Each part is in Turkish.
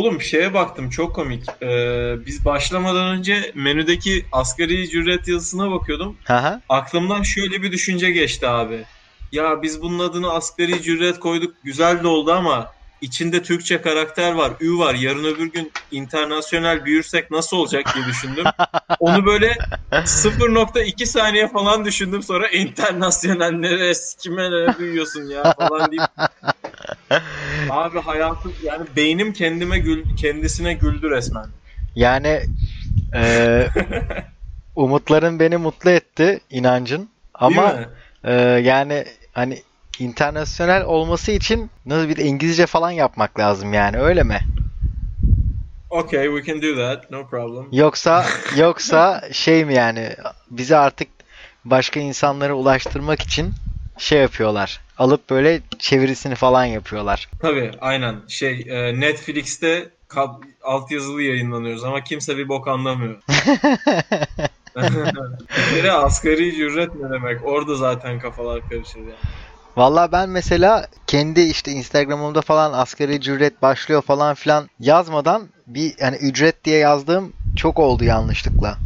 Oğlum şeye baktım çok komik. Ee, biz başlamadan önce menüdeki asgari ücret yazısına bakıyordum. Aha. Aklımdan şöyle bir düşünce geçti abi. Ya biz bunun adını asgari ücret koyduk. Güzel de oldu ama içinde Türkçe karakter var, ü var. Yarın öbür gün internasyonel büyürsek nasıl olacak diye düşündüm. Onu böyle 0.2 saniye falan düşündüm. Sonra internasyonel nereye kime nereye büyüyorsun ya falan deyip Abi hayatım yani beynim kendime gül, kendisine güldü resmen. Yani e, umutların beni mutlu etti inancın. Ama e, yani hani internasyonel olması için nasıl bir İngilizce falan yapmak lazım yani öyle mi? Okay, we can do that. No problem. Yoksa yoksa şey mi yani bizi artık başka insanlara ulaştırmak için şey yapıyorlar. Alıp böyle çevirisini falan yapıyorlar. Tabii aynen. Şey e, Netflix'te kab- altyazılı yayınlanıyoruz ama kimse bir bok anlamıyor. bir kere asgari ücret ne demek? Orada zaten kafalar karışır yani. Valla ben mesela kendi işte Instagram'ımda falan asgari ücret başlıyor falan filan yazmadan bir yani ücret diye yazdığım çok oldu yanlışlıkla.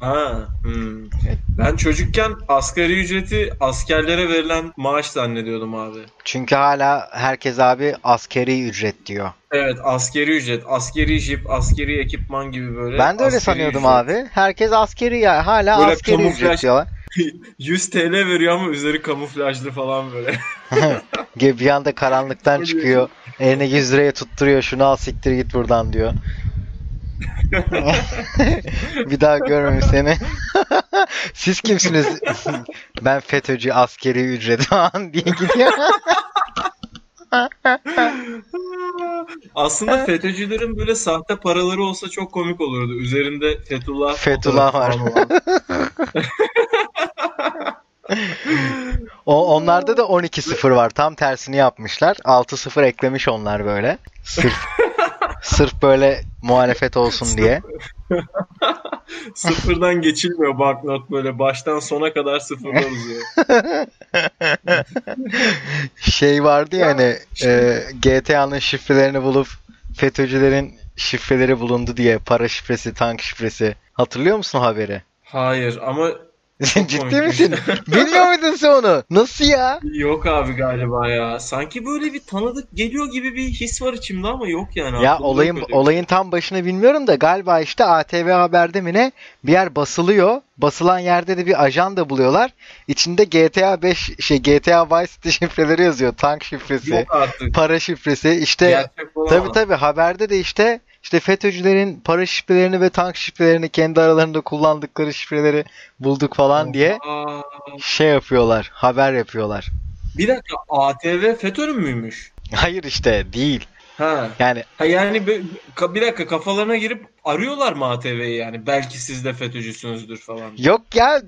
Ha, hmm. Ben çocukken asgari ücreti askerlere verilen maaş zannediyordum abi. Çünkü hala herkes abi askeri ücret diyor. Evet, askeri ücret, askeri jip, askeri ekipman gibi böyle. Ben de öyle askeri sanıyordum ücret. abi. Herkes askeri ya hala Böyle askeri kamuflaj- ücret diyorlar. 100 TL veriyor ama üzeri kamuflajlı falan böyle. Ge- bir anda karanlıktan çıkıyor. Eline 100 liraya tutturuyor. Şunu al siktir git buradan diyor. bir daha görmeyeyim seni. Siz kimsiniz? ben FETÖ'cü askeri ücret falan diye gidiyor. Aslında FETÖ'cülerin böyle sahte paraları olsa çok komik olurdu. Üzerinde Fethullah, Fethullah var. O, onlarda da 12-0 var. Tam tersini yapmışlar. 6-0 eklemiş onlar böyle. Sırf sırf böyle muhalefet olsun diye. Sıfırdan geçilmiyor banknot böyle. Baştan sona kadar sıfırda uzuyor. Şey vardı ya hani e, GTA'nın şifrelerini bulup FETÖ'cülerin şifreleri bulundu diye para şifresi, tank şifresi. Hatırlıyor musun haberi? Hayır ama Ciddi komikmiş. misin? Bilmiyor muydun sen onu? Nasıl ya? yok abi galiba ya. Sanki böyle bir tanıdık geliyor gibi bir his var içimde ama yok yani. Ya yok olayın olayın tam başını bilmiyorum da galiba işte ATV Haber'de mi ne bir yer basılıyor. Basılan yerde de bir ajan da buluyorlar. İçinde GTA 5 şey GTA Vice City şifreleri yazıyor. Tank şifresi, para şifresi. İşte tabi tabi haberde de işte işte FETÖ'cülerin para şifrelerini ve tank şifrelerini kendi aralarında kullandıkları şifreleri bulduk falan diye Aa, şey yapıyorlar. Haber yapıyorlar. bir dakika ATV FETÖ'nün müymüş? Hayır işte değil. Ha. Yani Ha yani bir, ka- bir dakika kafalarına girip arıyorlar mı ATV'yi yani? Belki siz de FETÖ'cüsünüzdür falan. Yok ya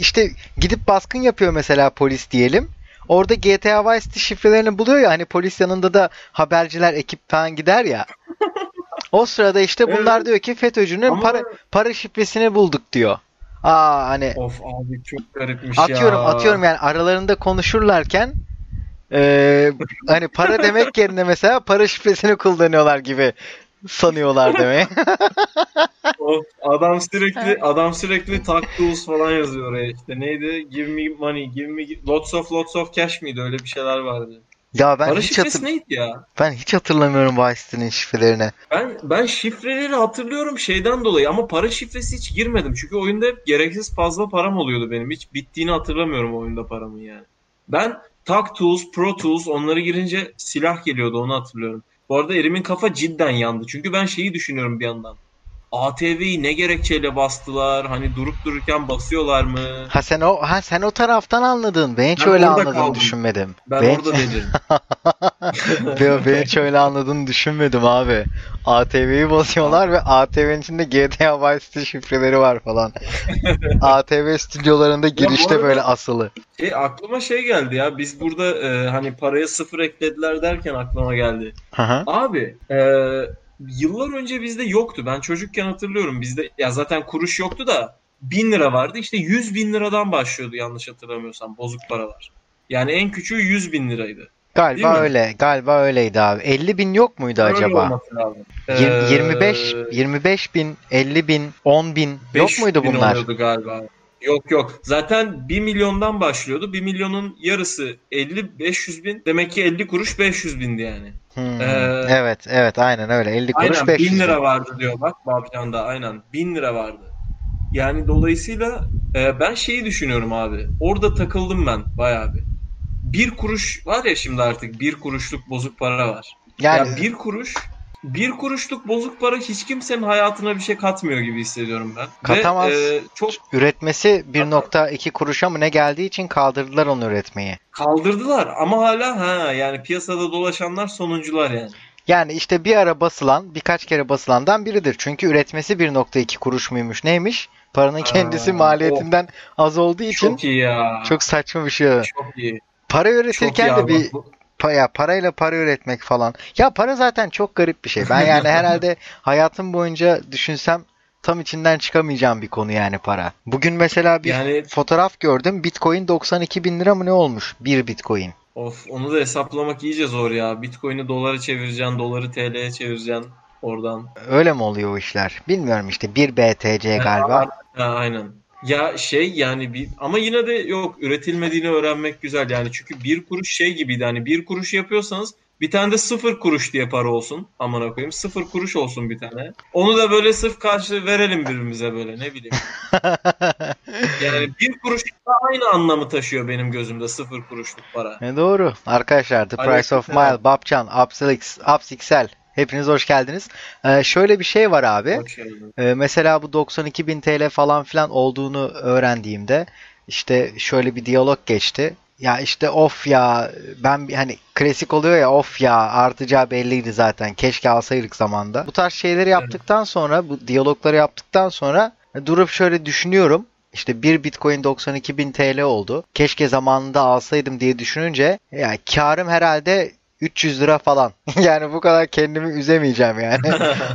işte gidip baskın yapıyor mesela polis diyelim. Orada GTA Vice City şifrelerini buluyor ya hani polis yanında da haberciler ekip falan gider ya. O sırada işte bunlar Evet. diyor ki FETÖ'cünün Ama- para para şifresini bulduk diyor. Aa hani Of abi çok garipmiş atıyorum ya. atıyorum yani aralarında konuşurlarken eee, hani para demek yerine mesela para şifresini kullanıyorlar gibi sanıyorlar demek. Of, adam sürekli adam sürekli talk tools falan yazıyor oraya işte. Neydi? Give me money, give me lots of lots of cash miydi? Öyle bir şeyler vardı. Ya ben Para hiç şifresi hatır neydi ya? ben hiç hatırlamıyorum Vice şifrelerini. Ben ben şifreleri hatırlıyorum şeyden dolayı ama para şifresi hiç girmedim. Çünkü oyunda hep gereksiz fazla param oluyordu benim. Hiç bittiğini hatırlamıyorum oyunda paramın yani. Ben Talk Tools, Pro Tools onları girince silah geliyordu onu hatırlıyorum. Bu arada Erim'in kafa cidden yandı. Çünkü ben şeyi düşünüyorum bir yandan. ATV'yi ne gerekçeyle bastılar? Hani durup dururken basıyorlar mı? Ha sen o ha sen o taraftan anladın. Ben hiç Ben öyle anladığını kaldım. düşünmedim. Ben, Ben, orada dedim. ben, ben hiç öyle anladığını düşünmedim abi. ATV'yi basıyorlar ve ATV'nin içinde GTA Vice City şifreleri var falan. ATV stüdyolarında girişte arada- böyle asılı. Şey, aklıma şey geldi ya. Biz burada e, hani paraya sıfır eklediler derken aklıma geldi. Hı. Abi e, yıllar önce bizde yoktu. Ben çocukken hatırlıyorum. Bizde ya zaten kuruş yoktu da bin lira vardı. İşte 100 bin liradan başlıyordu yanlış hatırlamıyorsam bozuk paralar. Yani en küçüğü 100 bin liraydı. Galiba öyle. Galiba öyleydi abi. 50 bin yok muydu Öyle acaba? Ee, 25 25 bin, 50 bin, 10 bin yok 5 muydu bunlar? oluyordu galiba. Yok yok. Zaten 1 milyondan başlıyordu. 1 milyonun yarısı 50-500 bin. Demek ki 50 kuruş 500 bindi yani. Hmm, Ee, evet, evet aynen öyle. 50 kuruş Aynen 500 1000 bin. lira vardı diyor bak Babcan'da aynen 1000 lira vardı. Yani dolayısıyla e, ben şeyi düşünüyorum abi. Orada takıldım ben bayağı bir. Bir kuruş var ya şimdi artık bir kuruşluk bozuk para var. Yani Ya bir kuruş bir kuruşluk bozuk para hiç kimsenin hayatına bir şey katmıyor gibi hissediyorum ben. Katamaz. Ve e, çok üretmesi 1.2 kuruşa mı ne geldiği için kaldırdılar onu üretmeyi. kaldırdılar ama hala ha yani piyasada dolaşanlar sonuncular yani. Yani işte bir ara basılan, birkaç kere basılandan biridir. Çünkü üretmesi 1.2 kuruş muymuş neymiş? Paranın kendisi Aa, maliyetinden az olduğu için Çok iyi ya. çok saçma bir şey. çok iyi. Para üretirken de bir pa- ya parayla para üretmek falan. Ya para zaten çok garip bir şey. Ben yani herhalde hayatım boyunca düşünsem tam içinden çıkamayacağım bir konu yani para. Bugün mesela bir Yani fotoğraf gördüm. Bitcoin 92 bin lira mı ne olmuş? Bir Bitcoin. Of onu da hesaplamak iyice zor ya. Bitcoin'i dolara çevireceksin, doları TL'ye çevireceksin oradan. Öyle mi oluyor o işler? Bilmiyorum işte. 1 BTC galiba. Ha, aynen. Ya şey yani bir ama yine de yok üretilmediğini öğrenmek güzel yani çünkü bir kuruş şey gibiydi hani bir kuruş yapıyorsanız bir tane de sıfır kuruş diye para olsun amına koyayım sıfır kuruş olsun bir tane. Onu da böyle sırf karşı verelim birbirimize böyle ne bileyim. Yani bir kuruş da aynı anlamı taşıyor benim gözümde sıfır kuruşluk para. E doğru. Arkadaşlar The Price of Aleykümselam. Mile, Babcan, Upsix, Upsixel. Hepiniz hoş geldiniz. Ee, şöyle bir şey var abi. Ee, mesela bu 92 bin TL falan filan olduğunu öğrendiğimde işte şöyle bir diyalog geçti. Ya işte of ya ben hani klasik oluyor ya of ya artacağı belliydi zaten keşke alsaydık zamanda. Bu tarz şeyleri yaptıktan sonra bu diyalogları yaptıktan sonra durup şöyle düşünüyorum. İşte bir Bitcoin 92 bin TL oldu. Keşke zamanında alsaydım diye düşününce ya karım herhalde 300 lira falan. yani bu kadar kendimi üzemeyeceğim yani.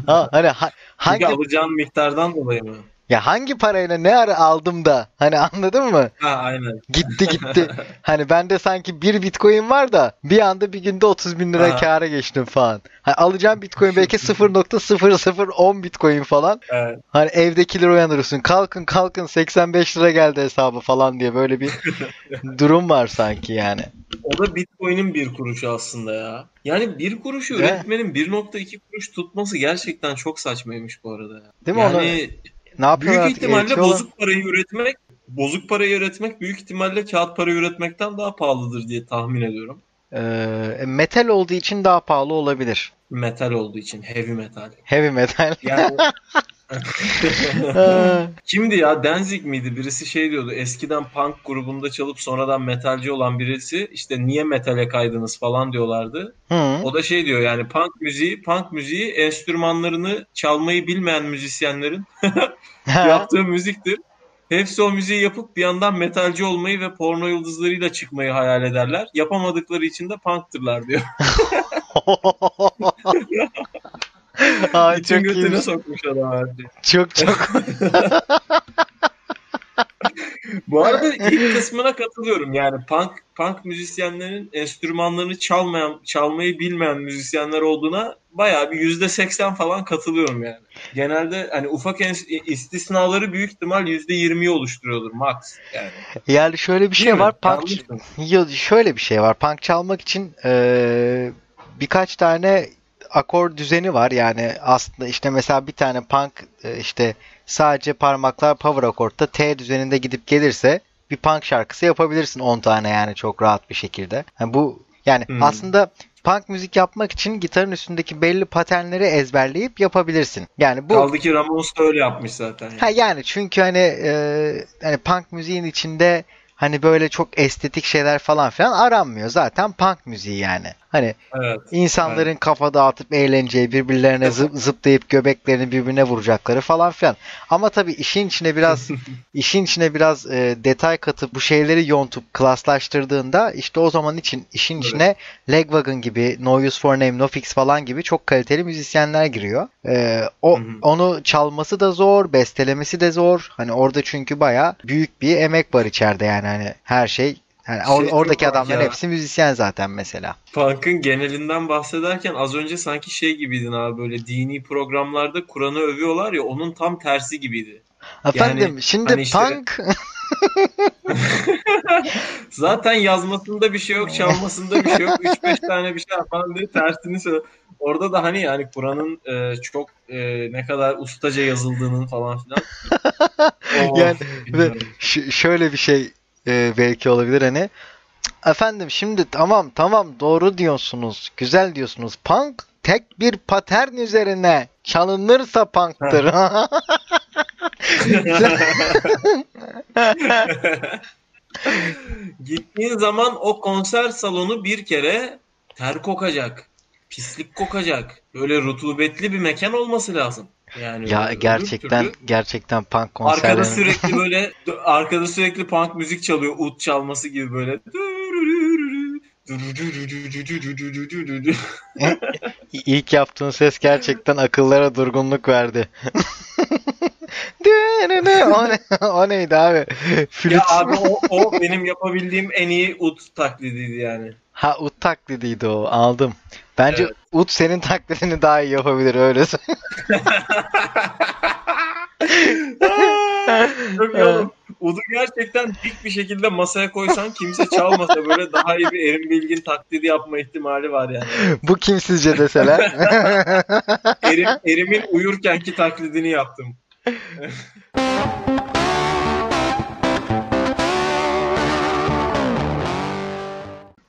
Ha, hani ha- hangi Çünkü alacağın miktardan dolayı mı? Ya hangi parayla ne ara aldım da hani anladın mı? Ha aynen. Gitti gitti. hani bende sanki bir bitcoin var da bir anda bir günde 30 bin lira Ha. kâra geçtim falan. Hani alacağım bitcoin belki 0.0010 bitcoin falan. Evet. Hani evdekiler uyanırsın. Kalkın kalkın 85 lira geldi hesabı falan diye böyle bir durum var sanki yani. O da Bitcoin'in bir kuruşu aslında ya. Yani bir kuruşu Değil üretmenin 1.2 kuruş tutması gerçekten çok saçmaymış bu arada ya. Değil mi? Yani Onu ne yapıyorlar? büyük ihtimalle Eritiyorlar. bozuk parayı üretmek bozuk parayı üretmek büyük ihtimalle kağıt para üretmekten daha pahalıdır diye tahmin ediyorum. Ee, metal olduğu için daha pahalı olabilir. Metal olduğu için heavy metal. Heavy metal. Yani kimdi ya Danzig miydi? Birisi şey diyordu. Eskiden punk grubunda çalıp sonradan metalci olan birisi işte niye metale kaydınız falan diyorlardı. Hı. O da şey diyor yani punk müziği, punk müziği enstrümanlarını çalmayı bilmeyen müzisyenlerin yaptığı müziktir. Hepsi o müziği yapıp bir yandan metalci olmayı ve porno yıldızlarıyla çıkmayı hayal ederler. Yapamadıkları için de punktırlar diyor. Ay, çok götüne iyiymiş. sokmuş adam şeyi. Çok çok. Bu arada ilk kısmına katılıyorum. Yani punk punk müzisyenlerin enstrümanlarını çalmayan, çalmayı bilmeyen müzisyenler olduğuna bayağı bir yüzde seksen falan katılıyorum yani. Genelde hani ufak istisnaları büyük ihtimal yüzde yirmiyi oluşturuyordur max. Yani. Yani şöyle bir şey Değil mi? var. Punk Yanlış mı? Yo, şöyle bir şey var. Punk çalmak için eee, birkaç tane akor düzeni var. Yani aslında işte mesela bir tane punk e, işte sadece parmaklar power akordta T düzeninde gidip gelirse bir punk şarkısı yapabilirsin 10 tane yani çok rahat bir şekilde. Yani bu yani Hmm. aslında punk müzik yapmak için gitarın üstündeki belli paternleri ezberleyip yapabilirsin. Yani bu Kaldı ki Ramones öyle yapmış zaten. Yani. Ha yani çünkü hani e, hani punk müziğin içinde hani böyle çok estetik şeyler falan filan aranmıyor. Zaten punk müziği yani. Hani Evet. insanların kafa dağıtıp eğleneceği, birbirlerine zıp, zıplayıp göbeklerini birbirine vuracakları falan filan. Ama tabii işin içine biraz işin içine biraz e, detay katıp bu şeyleri yontup klaslaştırdığında işte o zaman için işin Evet. içine Legwagon gibi, No Use For Name, No Fix falan gibi çok kaliteli müzisyenler giriyor. E, o Hı hı. onu çalması da zor, bestelemesi de zor. Hani orada çünkü baya büyük bir emek var içeride yani hani her şey Yani Şey oradaki adamların ya. hepsi müzisyen zaten mesela. Punk'ın genelinden bahsederken az önce sanki şey gibiydin abi böyle dini programlarda Kur'an'ı övüyorlar ya onun tam tersi gibiydi. Efendim şimdi hani işte- punk Zaten yazmasında bir şey yok, çalmasında bir şey yok. 3-5 tane bir şey falan diye tersini söyle. Orada da hani yani Kur'an'ın e, çok e, ne kadar ustaca yazıldığının falan filan. Of, Yani. Ş- şöyle bir şey e, belki olabilir hani efendim şimdi tamam tamam doğru diyorsunuz güzel diyorsunuz punk tek bir patern üzerine çalınırsa punktır. Gittiğin zaman o konser salonu bir kere ter kokacak. Pislik kokacak. Böyle rutubetli bir mekan olması lazım. Yani ya gerçekten türlü- gerçekten punk Arkada konserleri sürekli böyle arkada sürekli punk müzik çalıyor. Ut çalması gibi böyle. ilk yaptığın ses gerçekten akıllara durgunluk verdi. o, ne, o neydi abi? Flüt. ya abi o, o benim yapabildiğim en iyi ut taklidiydi yani. Ha ut taklidiydi o aldım. Bence Evet. ut senin taklidini daha iyi yapabilir öyle. Udu gerçekten dik bir şekilde masaya koysan kimse çalmasa böyle daha iyi bir Erin Bilgin taklidi yapma ihtimali var yani. Bu kim sizce deseler? Erim, Erim'in uyurkenki taklidini yaptım.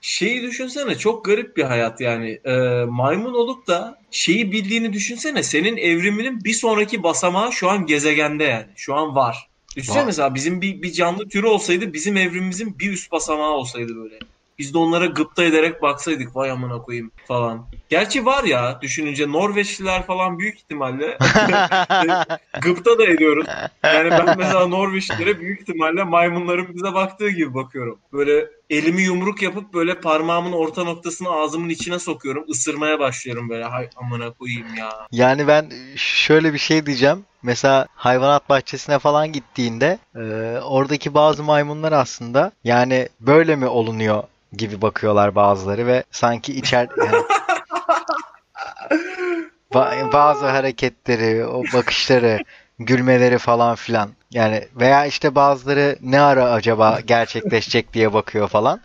Şeyi düşünsene çok garip bir hayat yani. Ee, maymun olup da şeyi bildiğini düşünsene. Senin evriminin bir sonraki basamağı şu an gezegende yani. Şu an var. Düşünsene Var. mesela bizim bir, bir canlı türü olsaydı bizim evrimimizin bir üst basamağı olsaydı böyle. Biz de onlara gıpta ederek baksaydık vay amına koyayım falan. Gerçi var ya düşününce Norveçliler falan büyük ihtimalle gıpta da ediyoruz. Yani ben mesela Norveçlilere büyük ihtimalle maymunların bize baktığı gibi bakıyorum. Böyle elimi yumruk yapıp böyle parmağımın orta noktasını ağzımın içine sokuyorum. ısırmaya başlıyorum böyle hay amına koyayım ya. Yani ben şöyle bir şey diyeceğim. Mesela hayvanat bahçesine falan gittiğinde e, oradaki bazı maymunlar aslında yani böyle mi olunuyor gibi bakıyorlar bazıları ve sanki içer yani Ba- bazı hareketleri, o bakışları, gülmeleri falan filan. Yani veya işte bazıları ne ara acaba gerçekleşecek diye bakıyor falan.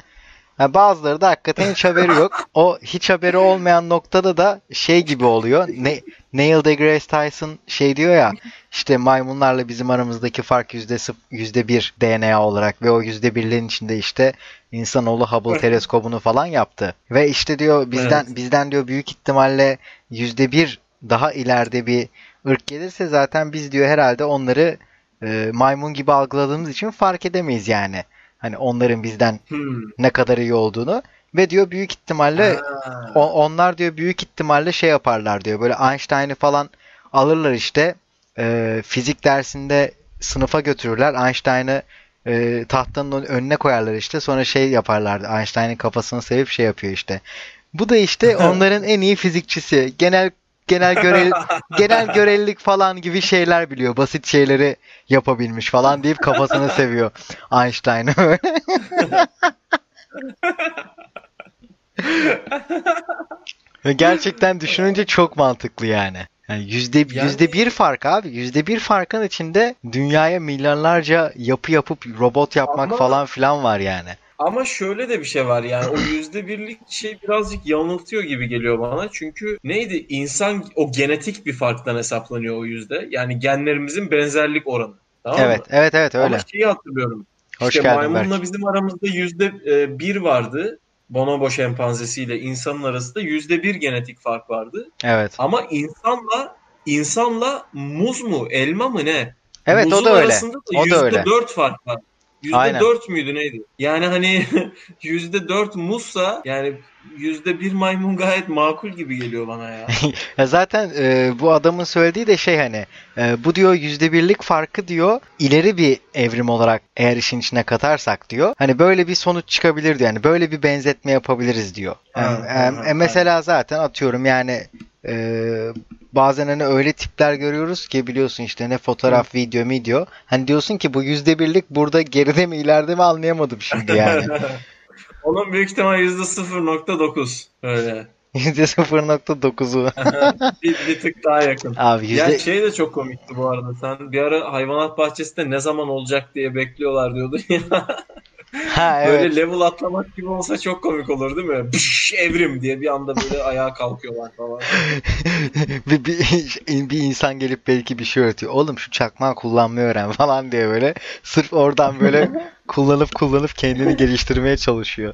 Ha, bazıları da hakikaten hiç haberi yok. O hiç haberi olmayan noktada da şey gibi oluyor. Ne, Neil deGrasse Tyson şey diyor ya işte maymunlarla bizim aramızdaki fark yüzde yüzde bir DNA olarak ve o yüzde birlerin içinde işte insanoğlu Hubble teleskobunu falan yaptı. Ve işte diyor bizden Evet. bizden diyor büyük ihtimalle yüzde bir daha ileride bir ırk gelirse zaten biz diyor herhalde onları e, maymun gibi algıladığımız için fark edemeyiz yani. Hani onların bizden Hmm. ne kadar iyi olduğunu ve diyor büyük ihtimalle Ha. o- onlar diyor büyük ihtimalle şey yaparlar diyor. Böyle Einstein'ı falan alırlar işte e, fizik dersinde sınıfa götürürler. Einstein'ı e, tahtanın ön- önüne koyarlar işte. Sonra şey yaparlardı. Einstein'ın kafasını sevip şey yapıyor işte. Bu da işte onların en iyi fizikçisi. Genel genel görev genel görelilik falan gibi şeyler biliyor. Basit şeyleri yapabilmiş falan deyip kafasını seviyor Einstein'ı öyle. Gerçekten düşününce çok mantıklı yani. Yani yüzde, Yani- yüzde bir fark abi. Yüzde bir farkın içinde dünyaya milyonlarca yapı yapıp robot yapmak Ama- falan filan var yani. Ama şöyle de bir şey var yani o yüzde birlik şey birazcık yanıltıyor gibi geliyor bana. Çünkü neydi insan o genetik bir farktan hesaplanıyor o yüzde. Yani genlerimizin benzerlik oranı. Tamam Evet, mı? evet, evet öyle. Ama şeyi hatırlıyorum. Hoş işte geldin maymunla Berk. bizim aramızda yüzde e, bir vardı. Bonobo şempanzesiyle insanın arasında yüzde bir genetik fark vardı. Evet. Ama insanla insanla muz mu elma mı ne? Evet o Muzun da öyle. da O da öyle. yüzde dört fark var. Yüzde dört müydü neydi? Yani hani yüzde dört muzsa yani yüzde bir maymun gayet makul gibi geliyor bana ya. Ya zaten e, bu adamın söylediği de şey hani e, bu diyor yüzde birlik farkı diyor ileri bir evrim olarak eğer işin içine katarsak diyor. Hani böyle bir sonuç çıkabilir diyor. Yani böyle bir benzetme yapabiliriz diyor. Ha, Yani, ha, e, ha, e, mesela zaten atıyorum yani e, bazen hani öyle tipler görüyoruz ki biliyorsun işte ne fotoğraf, video, video. Hani diyorsun ki bu yüzde birlik burada geride mi ileride mi anlayamadım şimdi yani. Onun büyük ihtimal %0.9 öyle. %0.9'u. bir, bir tık daha yakın. Abi yüzde... Ya şey de çok komikti bu arada. Sen bir ara hayvanat bahçesinde ne zaman olacak diye bekliyorlar diyordun ya. Ha, evet. Böyle level atlamak gibi olsa çok komik olur değil mi? Bış, evrim diye bir anda böyle ayağa kalkıyorlar falan. bir, bir, bir insan gelip belki bir şey öğretiyor. Oğlum şu çakmağı kullanmayı öğren falan diye böyle. Sırf oradan böyle kullanıp kullanıp kendini geliştirmeye çalışıyor.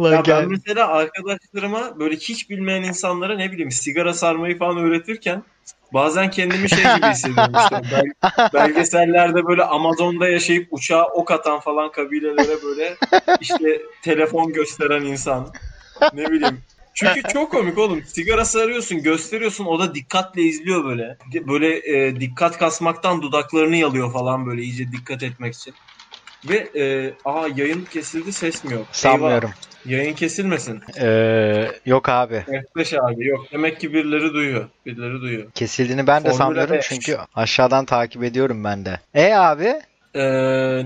Lan ya ben mesela arkadaşlarıma böyle hiç bilmeyen insanlara ne bileyim sigara sarmayı falan öğretirken bazen kendimi şey gibi hissediyorum işte. Bel- belgesellerde böyle Amazon'da yaşayıp uçağa ok atan falan kabilelere böyle işte telefon gösteren insan. Ne bileyim. Çünkü çok komik oğlum. Sigara sarıyorsun, gösteriyorsun. O da dikkatle izliyor böyle. Böyle e, dikkat kasmaktan dudaklarını yalıyor falan böyle iyice dikkat etmek için. Ve e, aha yayın kesildi ses mi yok? Sanmıyorum. Eyvah. Yayın kesilmesin. Ee, yok abi. F5 abi yok. Demek ki birileri duyuyor. Birileri duyuyor. Kesildiğini ben de Formula sanmıyorum 5. çünkü aşağıdan takip ediyorum ben de. E abi? Ee,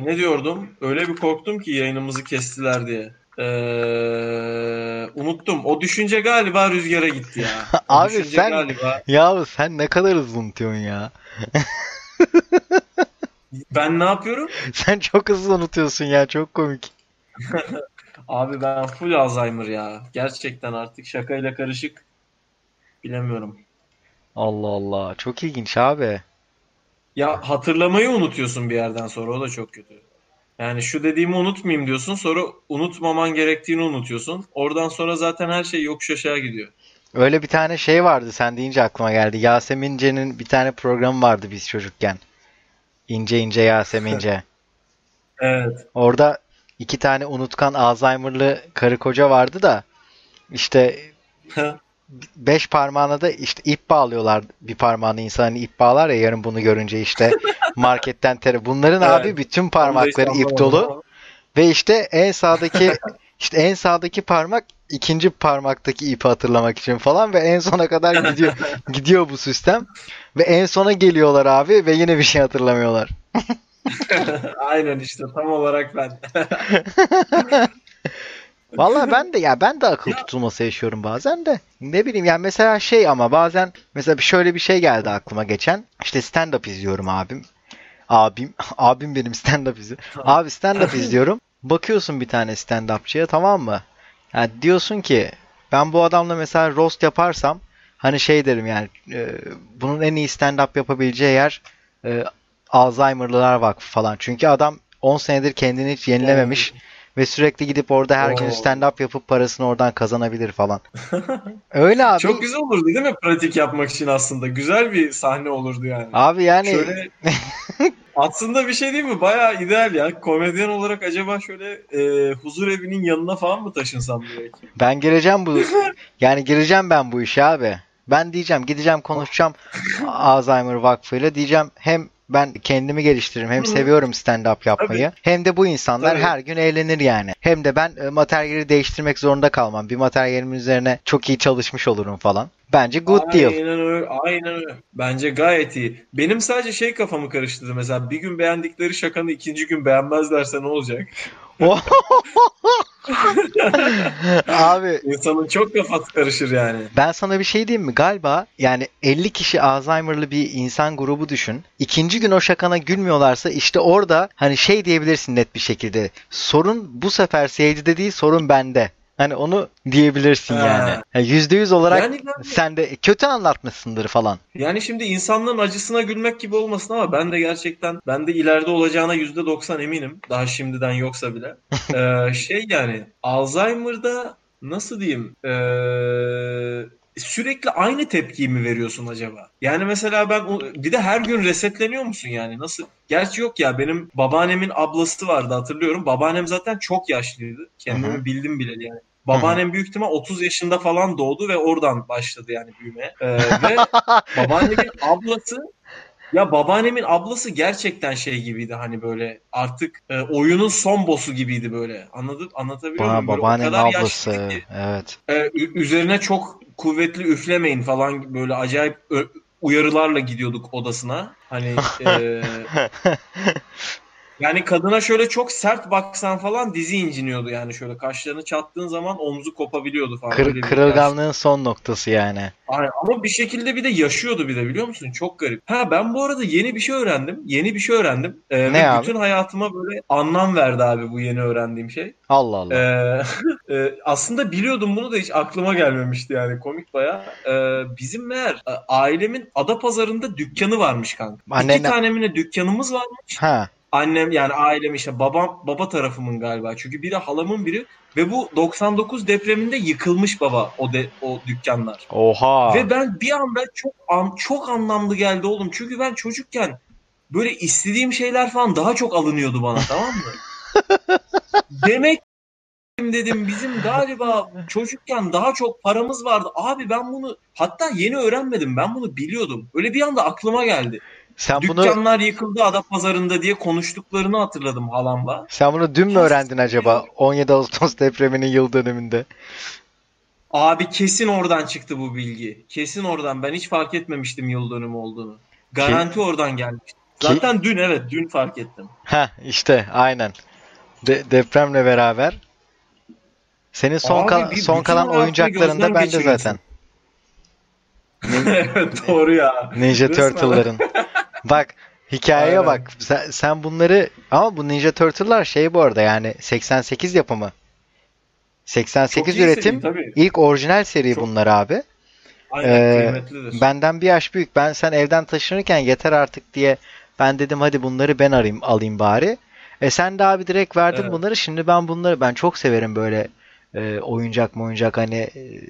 ne diyordum? Öyle bir korktum ki yayınımızı kestiler diye. Ee, unuttum. O düşünce galiba rüzgara gitti ya. O Abi sen- galiba. Ya sen ne kadar hızlı unutuyorsun ya. Ben ne yapıyorum? Sen çok hızlı unutuyorsun ya çok komik. Abi ben full Alzheimer ya. Gerçekten artık şakayla karışık. Bilemiyorum. Allah Allah çok ilginç abi. Ya hatırlamayı unutuyorsun bir yerden sonra o da çok kötü. Yani şu dediğimi unutmayayım diyorsun sonra unutmaman gerektiğini unutuyorsun. Oradan sonra zaten her şey yokuş aşağı gidiyor. Öyle bir tane şey vardı sen deyince aklıma geldi. Yasemince'nin bir tane programı vardı biz çocukken. İnce ince Yasemince. Evet. Orada iki tane unutkan Alzheimer'lı karı koca vardı da işte beş parmağına da işte ip bağlıyorlar bir parmağını insan ip bağlar ya yarın bunu görünce işte marketten tere. Bunların Evet. abi bütün parmakları ip dolu ve işte en sağdaki işte en sağdaki parmak ikinci parmaktaki ipi hatırlamak için falan ve en sona kadar gidiyor gidiyor bu sistem ve en sona geliyorlar abi ve yine bir şey hatırlamıyorlar. Aynen işte tam olarak ben. Vallahi ben de ya ben de akıl tutulması yaşıyorum bazen de. Ne bileyim yani mesela şey ama bazen mesela şöyle bir şey geldi aklıma geçen. İşte stand up izliyorum abim. Abim abim benim stand up izliyor. Abi stand up izliyorum. Bakıyorsun bir tane stand upçıya tamam mı? Yani diyorsun ki ben bu adamla mesela roast yaparsam hani şey derim yani e, bunun en iyi stand up yapabileceği yer e, Alzheimer'lılar Vakfı falan. Çünkü adam 10 senedir kendini hiç yenilememiş ve sürekli gidip orada her gün Oo. stand-up yapıp parasını oradan kazanabilir falan. Öyle abi. Çok güzel olurdu değil mi pratik yapmak için aslında? Güzel bir sahne olurdu yani. Abi yani Şöyle aslında bir şey değil mi? Bayağı ideal ya. Komedyen olarak acaba şöyle e, huzur evinin yanına falan mı taşınsam direkt? ben gireceğim bu yani gireceğim ben bu işe abi. Ben diyeceğim gideceğim konuşacağım Alzheimer Vakfı'yla diyeceğim hem ben kendimi geliştiririm hem seviyorum stand-up yapmayı. Hem de bu insanlar Tabii. her gün eğlenir yani. Hem de ben e, materyali değiştirmek zorunda kalmam. Bir materyalimin üzerine çok iyi çalışmış olurum falan. Bence good deal. Aynen öyle. Aynen öyle. Bence gayet iyi. Benim sadece şey kafamı karıştırdı. Mesela bir gün beğendikleri şakanı ikinci gün beğenmezlerse ne olacak? Abi İnsanın çok kafası karışır yani. Ben sana bir şey diyeyim mi? Galiba yani 50 kişi Alzheimer'lı bir insan grubu düşün. İkinci gün o şakana gülmüyorlarsa işte orada hani şey diyebilirsin net bir şekilde. Sorun bu sefer seyircide değil sorun bende. Hani onu diyebilirsin Ha. yani. Yani %100 olarak Yani ben- sen de kötü anlatmışsındır falan. Yani şimdi insanların acısına gülmek gibi olmasın ama ben de gerçekten ben de ileride olacağına %90 eminim. Daha şimdiden yoksa bile. Ee, şey yani Alzheimer'da nasıl diyeyim ee, sürekli aynı tepkiyi mi veriyorsun acaba? Yani mesela ben o- bir de her gün resetleniyor musun yani? Nasıl? Gerçi yok ya benim babaannemin ablası vardı hatırlıyorum. Babaannem zaten çok yaşlıydı. Kendimi Hı bildim bile yani. Babaannem büyük ihtimal 30 yaşında falan doğdu ve oradan başladı yani büyümeye. Ee, ve babaannemin ablası Ya babaannemin ablası gerçekten şey gibiydi hani böyle artık e, oyunun son boss'u gibiydi böyle. Anladın anlatabiliyor muyum? Babaannemin ablası. Evet. e, üzerine çok kuvvetli üflemeyin falan böyle acayip uyarılarla gidiyorduk odasına. Hani e, yani kadına şöyle çok sert baksan falan dizi inciniyordu yani şöyle kaşlarını çattığın zaman omzu kopabiliyordu falan. Kır- kırılganlığın son noktası yani. Aynen. Ama bir şekilde bir de yaşıyordu bir de biliyor musun? Çok garip. Ha ben bu arada yeni bir şey öğrendim. Yeni bir şey öğrendim. Ee, Ne ve abi? bütün hayatıma böyle anlam verdi abi bu yeni öğrendiğim şey. Allah Allah. Ee, e, aslında biliyordum bunu da hiç aklıma gelmemişti yani komik baya. bizim meğer e, ailemin Adapazarı'nda dükkanı varmış kanka. Annenle- İki tane mi ne dükkanımız varmış. Ha. Annem yani ailem işte babam baba tarafımın galiba. Çünkü biri halamın biri ve bu 99 depreminde yıkılmış baba o de, o dükkanlar. Oha. Ve ben bir anda çok an, çok anlamlı geldi oğlum. Çünkü ben çocukken böyle istediğim şeyler falan daha çok alınıyordu bana tamam mı? Demek dedim bizim galiba çocukken daha çok paramız vardı. Abi ben bunu hatta yeni öğrenmedim. Ben bunu biliyordum. Öyle bir anda aklıma geldi. Sen bunu Dükkanlar yıkıldı Adapazarı'nda diye konuştuklarını hatırladım halamla. sen bunu dün mü öğrendin acaba? 17 Ağustos depreminin yıl dönümünde. Abi kesin oradan çıktı bu bilgi. Kesin oradan. Ben hiç fark etmemiştim yıl dönümü olduğunu. Garanti oradan gelmişti. Zaten dün evet dün fark ettim. Ha işte aynen. De- depremle beraber. Senin son Abi kal- son kalan hayatını oyuncakların da gözden bende geçiriyorsun. zaten. evet doğru ya. Ninja Resmen. Turtle'ların. Bak hikayeye Aynen. bak. Sen, sen bunları ama bu Ninja Turtle'lar şey bu arada yani 88 yapımı. 88 Çok üretim. seri, tabii. İlk orijinal seri Çok- bunlar abi. Aynen Ee. Benden bir yaş büyük. Ben sen evden taşınırken yeter artık diye ben dedim hadi bunları ben arayayım alayım bari. E sen de abi direkt verdin Evet. bunları. Şimdi ben bunları ben çok severim böyle e, oyuncak mı oyuncak hani e,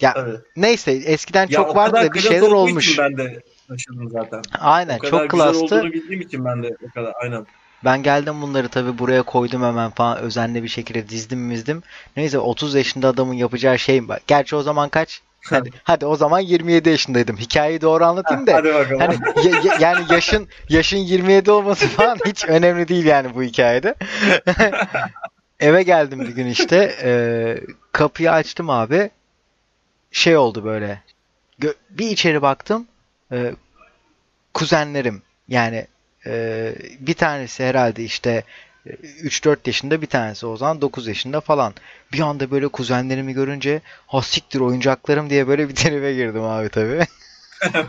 ya Evet. neyse eskiden Ya çok vardı da bir şeyler olmuş. ben de taşıdım zaten. Aynen O kadar çok güzel klastı. olduğunu bildiğim için ben de o kadar aynen. Ben geldim bunları tabii buraya koydum hemen falan özenli bir şekilde dizdim mizdim. Neyse 30 yaşında adamın yapacağı şey bak. Gerçi o zaman kaç? Hadi, hadi o zaman 27 yaşındaydım. Hikayeyi doğru anlatayım da. Hadi bakalım. Hani ya- ya- yani yaşın yaşın 27 olması falan hiç önemli değil yani bu hikayede. Eve geldim bir gün işte. e, kapıyı açtım abi. Şey oldu böyle. Gö- bir içeri baktım. E, kuzenlerim yani e, bir tanesi herhalde işte e, 3-4 yaşında bir tanesi o zaman 9 yaşında falan. Bir anda böyle kuzenlerimi görünce ha siktir oyuncaklarım diye böyle bir tribe girdim abi tabii.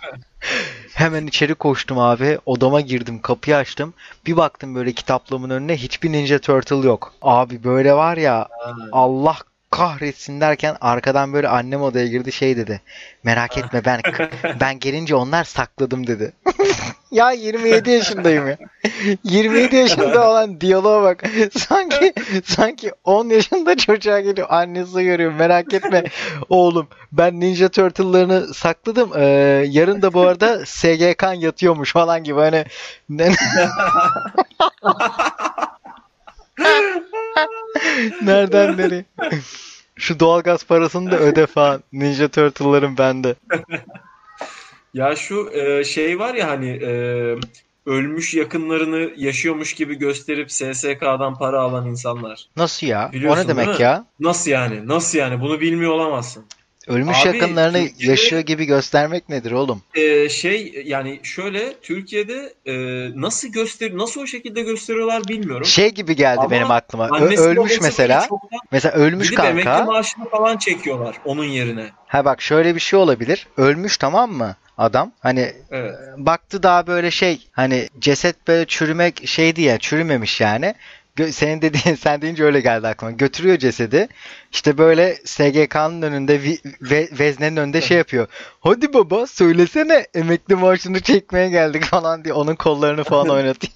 Hemen içeri koştum abi. Odama girdim, kapıyı açtım. Bir baktım böyle kitaplığımın önüne hiçbir Ninja Turtle yok. Abi böyle var ya Allah kahretsin derken arkadan böyle annem odaya girdi şey dedi. Merak etme ben ben gelince onlar sakladım dedi. ya 27 yaşındayım ya. 27 yaşında olan diyaloğa bak. Sanki sanki 10 yaşında çocuğa geliyor. Annesi görüyor. Merak etme oğlum. Ben Ninja Turtle'larını sakladım. Ee, yarın da bu arada SGK yatıyormuş falan gibi hani Nereden nereye? Şu doğalgaz parasını da öde falan. Ninja Turtle'ların bende. Ya şu e, şey var ya hani e, ölmüş yakınlarını yaşıyormuş gibi gösterip SSK'dan para alan insanlar. Nasıl ya? Biliyorsun o ne demek ya? Nasıl yani? Nasıl yani? Bunu bilmiyor olamazsın. Ölmüş Abi, yakınlarını Türkiye'de- yaşıyor gibi göstermek nedir oğlum? E, şey yani şöyle Türkiye'de e, nasıl göster nasıl o şekilde gösteriyorlar bilmiyorum. Şey gibi geldi Ama benim aklıma. Ö- ölmüş mesela. Mesela ölmüş gidip emekli kanka. maaşını falan çekiyorlar onun yerine. Ha bak şöyle bir şey olabilir. Ölmüş tamam mı adam? Hani Evet. baktı daha böyle şey hani ceset böyle çürümek şeydi ya çürümemiş yani. Senin dediğin sen deyince öyle geldi aklıma. Götürüyor cesedi. İşte böyle SGK'nın önünde ve, veznenin önünde şey yapıyor. Hadi baba söylesene emekli maaşını çekmeye geldik falan diye onun kollarını falan oynatıyor.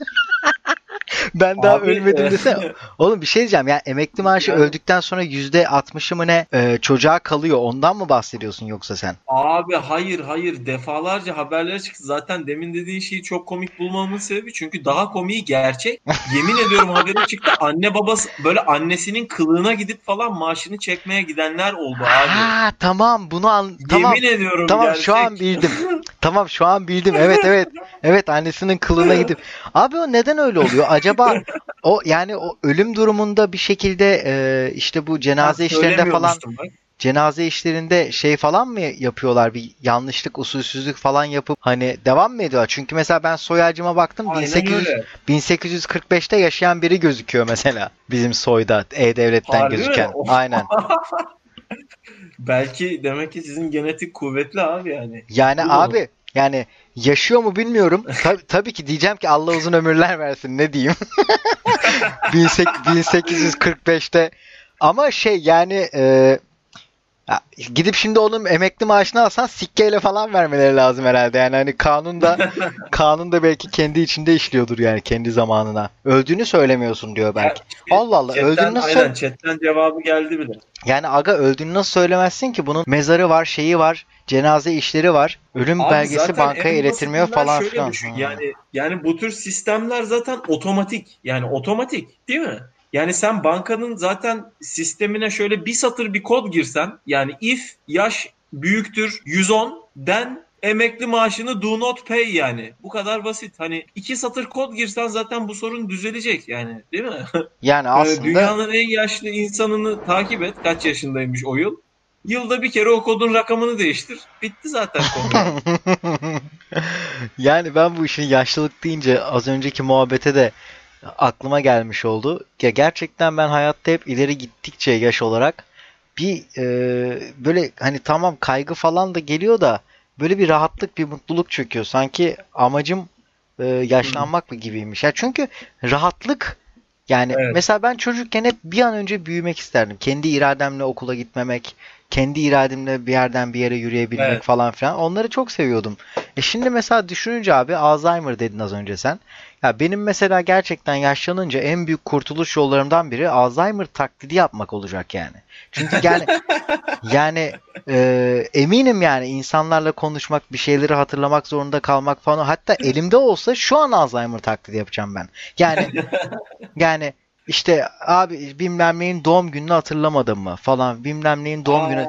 ben daha Abi, ölmedim e, desene. Oğlum bir şey diyeceğim ya emekli maaşı Yani- öldükten sonra yüzde 60'ı mı ne e, çocuğa kalıyor ondan mı bahsediyorsun yoksa sen? Abi hayır hayır defalarca haberler çıktı. Zaten demin dediğin şeyi çok komik bulmamın sebebi çünkü daha komiği gerçek. Yemin ediyorum haberi çıktı. Anne babası böyle annesinin kılığına gidip falan maaşını çekmeye gidenler oldu abi. Ha tamam bunu an tamam Yemin ediyorum tamam gerçek. şu an bildim. Tamam şu an bildim. Evet evet. Evet annesinin kılına gidip. Abi o neden öyle oluyor? Acaba o yani o ölüm durumunda bir şekilde e, işte bu cenaze işlerinde falan bak. cenaze işlerinde şey falan mı yapıyorlar? Bir yanlışlık, usulsüzlük falan yapıp hani devam mı ediyorlar? Çünkü mesela ben soy ağacıma baktım. Aynen 1800 öyle. 1845'te yaşayan biri gözüküyor mesela bizim soyda E-Devlet'ten Harbi mi? gözüken. Of. Aynen. Belki demek ki sizin genetik kuvvetli abi yani. Yani Değil mi? abi yani yaşıyor mu bilmiyorum. Tab- tabii ki diyeceğim ki Allah uzun ömürler versin ne diyeyim. 1845'te ama şey yani e, gidip şimdi onun emekli maaşını alsan sikkeyle falan vermeleri lazım herhalde. Yani hani kanun da kanun da belki kendi içinde işliyordur yani kendi zamanına. Öldüğünü söylemiyorsun diyor belki. Allah Allah Chatten- öldüğünü nasıl Aynen chatten cevabı geldi bile. yani aga öldüğünü nasıl söylemezsin ki? Bunun mezarı var, şeyi var, cenaze işleri var. Ölüm Abi belgesi bankaya iletilmiyor falan şöyle filan. düşün. Yani yani bu tür sistemler zaten otomatik. Yani otomatik değil mi? Yani sen bankanın zaten sistemine şöyle bir satır bir kod girsen yani if yaş büyüktür 110 den emekli maaşını do not pay yani. Bu kadar basit. Hani iki satır kod girsen zaten bu sorun düzelecek yani değil mi? Yani aslında Dünyanın en yaşlı insanını takip et. Kaç yaşındaymış o yıl. Yılda bir kere o kodun rakamını değiştir. Bitti zaten konu. yani ben bu işin yaşlılık deyince az önceki muhabbete de aklıma gelmiş oldu. Ya gerçekten ben hayatta hep ileri gittikçe yaş olarak bir e, böyle hani tamam kaygı falan da geliyor da böyle bir rahatlık, bir mutluluk çöküyor. Sanki amacım e, yaşlanmak mı gibiymiş. Ya çünkü rahatlık yani Evet. mesela ben çocukken hep bir an önce büyümek isterdim. Kendi irademle okula gitmemek, kendi irademle bir yerden bir yere yürüyebilmek Evet. falan filan. Onları çok seviyordum. E şimdi mesela düşününce abi Alzheimer dedin az önce sen. Ya benim mesela gerçekten yaşlanınca en büyük kurtuluş yollarımdan biri Alzheimer taklidi yapmak olacak yani. Çünkü yani yani e, eminim yani insanlarla konuşmak, bir şeyleri hatırlamak zorunda kalmak falan. Hatta elimde olsa şu an Alzheimer taklidi yapacağım ben. Yani yani işte abi bilmem neyin doğum gününü hatırlamadım mı falan bilmem neyin doğum günü.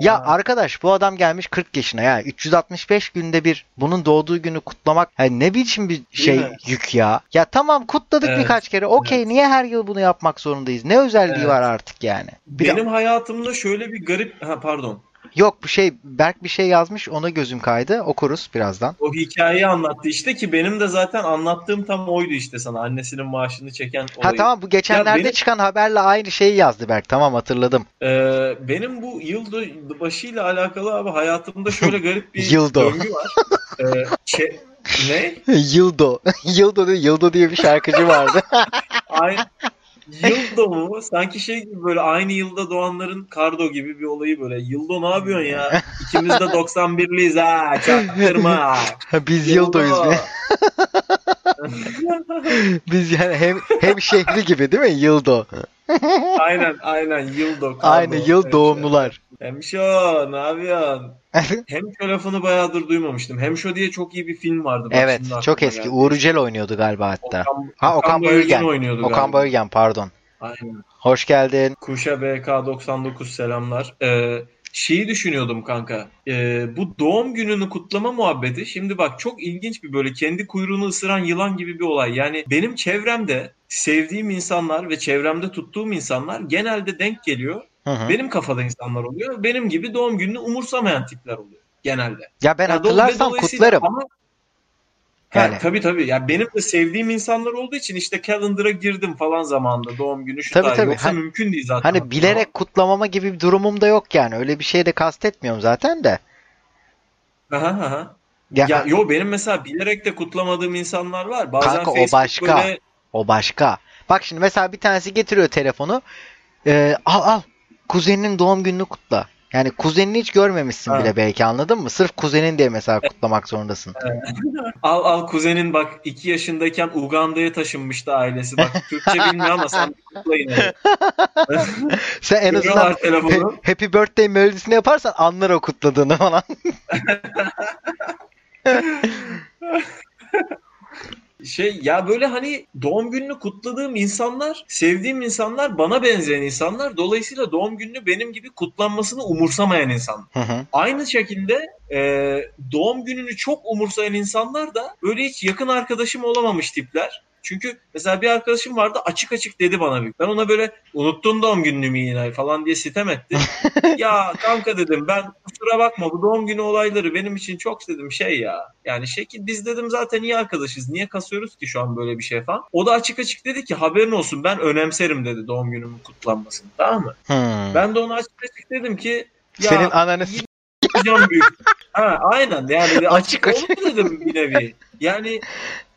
Ya arkadaş bu adam gelmiş 40 yaşına ya 365 günde bir bunun doğduğu günü kutlamak yani ne biçim bir şey yük ya. Ya tamam kutladık Evet, birkaç kere. Okey evet. niye her yıl bunu yapmak zorundayız? Ne özelliği Evet. var artık yani? Bir Benim hayatımda şöyle bir garip ha pardon. Yok bir şey Berk bir şey yazmış ona gözüm kaydı. Okuruz birazdan. O hikayeyi anlattı işte ki benim de zaten anlattığım tam oydu işte sana annesinin maaşını çeken Ha olayı. tamam bu geçenlerde Ya benim- çıkan haberle aynı şeyi yazdı Berk. Tamam hatırladım. Ee, benim bu yıl başıyla alakalı abi hayatımda şöyle garip bir döngü var. Çe- ne? Yıldo. Yıldo diye Yıldo diye bir şarkıcı vardı. Ay, Yıldo mu? Sanki şey gibi böyle aynı yılda doğanların Kardo gibi bir olayı böyle. Yıldo ne yapıyorsun ya? İkimiz de 91'liyiz ha. Çaktırma. Biz Yıldo'yuz. Yıldo. Biz yani hem hem şehri gibi değil mi? Yıldo. aynen aynen Yıldo. Kardo. Aynı yıl doğumlular. Hemşo ne yapıyorsun? Hemşo lafını bayağıdır duymamıştım. Hemşo diye çok iyi bir film vardı. Bak Evet, çok eski. geldi. Uğur Yücel oynuyordu galiba hatta. Okan, Ha Okan Bayülgen. oynuyordu Okan galiba. Bayülgen pardon. Aynen. Hoş geldin. Kuşa BK99 selamlar. Ee, şeyi düşünüyordum kanka. Ee, bu doğum gününü kutlama muhabbeti. Şimdi bak çok ilginç bir böyle kendi kuyruğunu ısıran yılan gibi bir olay. Yani benim çevremde sevdiğim insanlar ve çevremde tuttuğum insanlar genelde denk geliyor. Hı hı. Benim kafada insanlar oluyor. Benim gibi doğum gününü umursamayan tipler oluyor genelde. Ya ben Ya hatırlarsam kutlarım. Ama Ha, Yani. tabii tabii. Ya benim de sevdiğim insanlar olduğu için işte calendar'a girdim falan zamanında doğum günü şu Tabii, tarih. tabii. Yoksa Hani- mümkün değil zaten. Hani bilerek kutlamama gibi bir durumum da yok yani. Öyle bir şey de kastetmiyorum zaten de. Aha, aha. Ya, Ya yo benim mesela bilerek de kutlamadığım insanlar var. Bazen Kanka, o Facebook başka. böyle o başka. Bak şimdi mesela bir tanesi getiriyor telefonu. Ee, al al. Kuzeninin doğum gününü kutla. Yani kuzenini hiç görmemişsin Ha. bile belki anladın mı? Sırf kuzenin diye mesela kutlamak zorundasın. al al kuzenin bak 2 yaşındayken Uganda'ya taşınmıştı ailesi. Bak Türkçe bilmiyor ama sen bir kutla yine. Sen en azından Happy Birthday melodisini yaparsan anlar o kutladığını falan. şey ya böyle hani doğum gününü kutladığım insanlar, sevdiğim insanlar, bana benzeyen insanlar. Dolayısıyla doğum gününü benim gibi kutlanmasını umursamayan insan. Hı hı. Aynı şekilde e, doğum gününü çok umursayan insanlar da böyle hiç yakın arkadaşım olamamış tipler. Çünkü mesela bir arkadaşım vardı açık açık dedi bana bir. Ben ona böyle unuttun doğum gününü mü yine falan diye sitem etti. ya kanka dedim ben kusura bakma bu doğum günü olayları benim için çok dedim şey ya. Yani şekil biz dedim zaten iyi arkadaşız. Niye kasıyoruz ki şu an böyle bir şey falan. O da açık açık dedi ki haberin olsun ben önemserim dedi doğum günümün kutlanmasını. Tamam mı? Hmm. Ben de ona açık açık dedim ki ya Senin ananı Hocam büyük. Ha, aynen yani Açık açık dedim bir nevi. Yani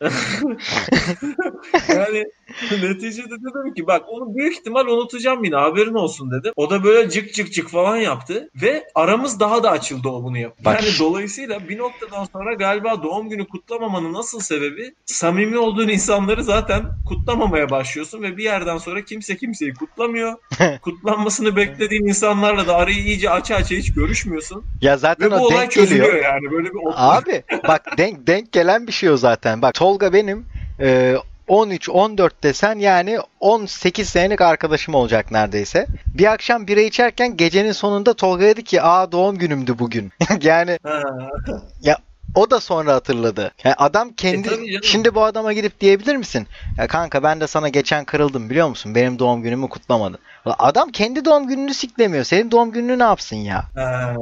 yani neticede dedim ki bak onu büyük ihtimal unutacağım yine haberin olsun dedim. O da böyle cık cık cık falan yaptı ve aramız daha da açıldı o bunu yap. Bak. Yani dolayısıyla bir noktadan sonra galiba doğum günü kutlamamanın nasıl sebebi samimi olduğun insanları zaten kutlamamaya başlıyorsun ve bir yerden sonra kimse kimseyi kutlamıyor. Kutlanmasını beklediğin insanlarla da arayı iyice aça aça hiç görüşmüyorsun. Ya zaten Ve bu o olay denk çözülüyor geliyor. yani böyle bir Abi bak denk denk gelen bir şey o zaten. Bak Tolga benim e, 13-14 desen yani 18 senelik arkadaşım olacak neredeyse. Bir akşam bira içerken gecenin sonunda Tolga dedi ki aa doğum günümdü bugün. yani Ha, o da sonra hatırladı. Yani adam kendi E, şimdi bu adama gidip diyebilir misin? Ya kanka ben de sana geçen kırıldım biliyor musun? Benim doğum günümü kutlamadın. Adam kendi doğum gününü siklemiyor. Senin doğum gününü ne yapsın ya? ha.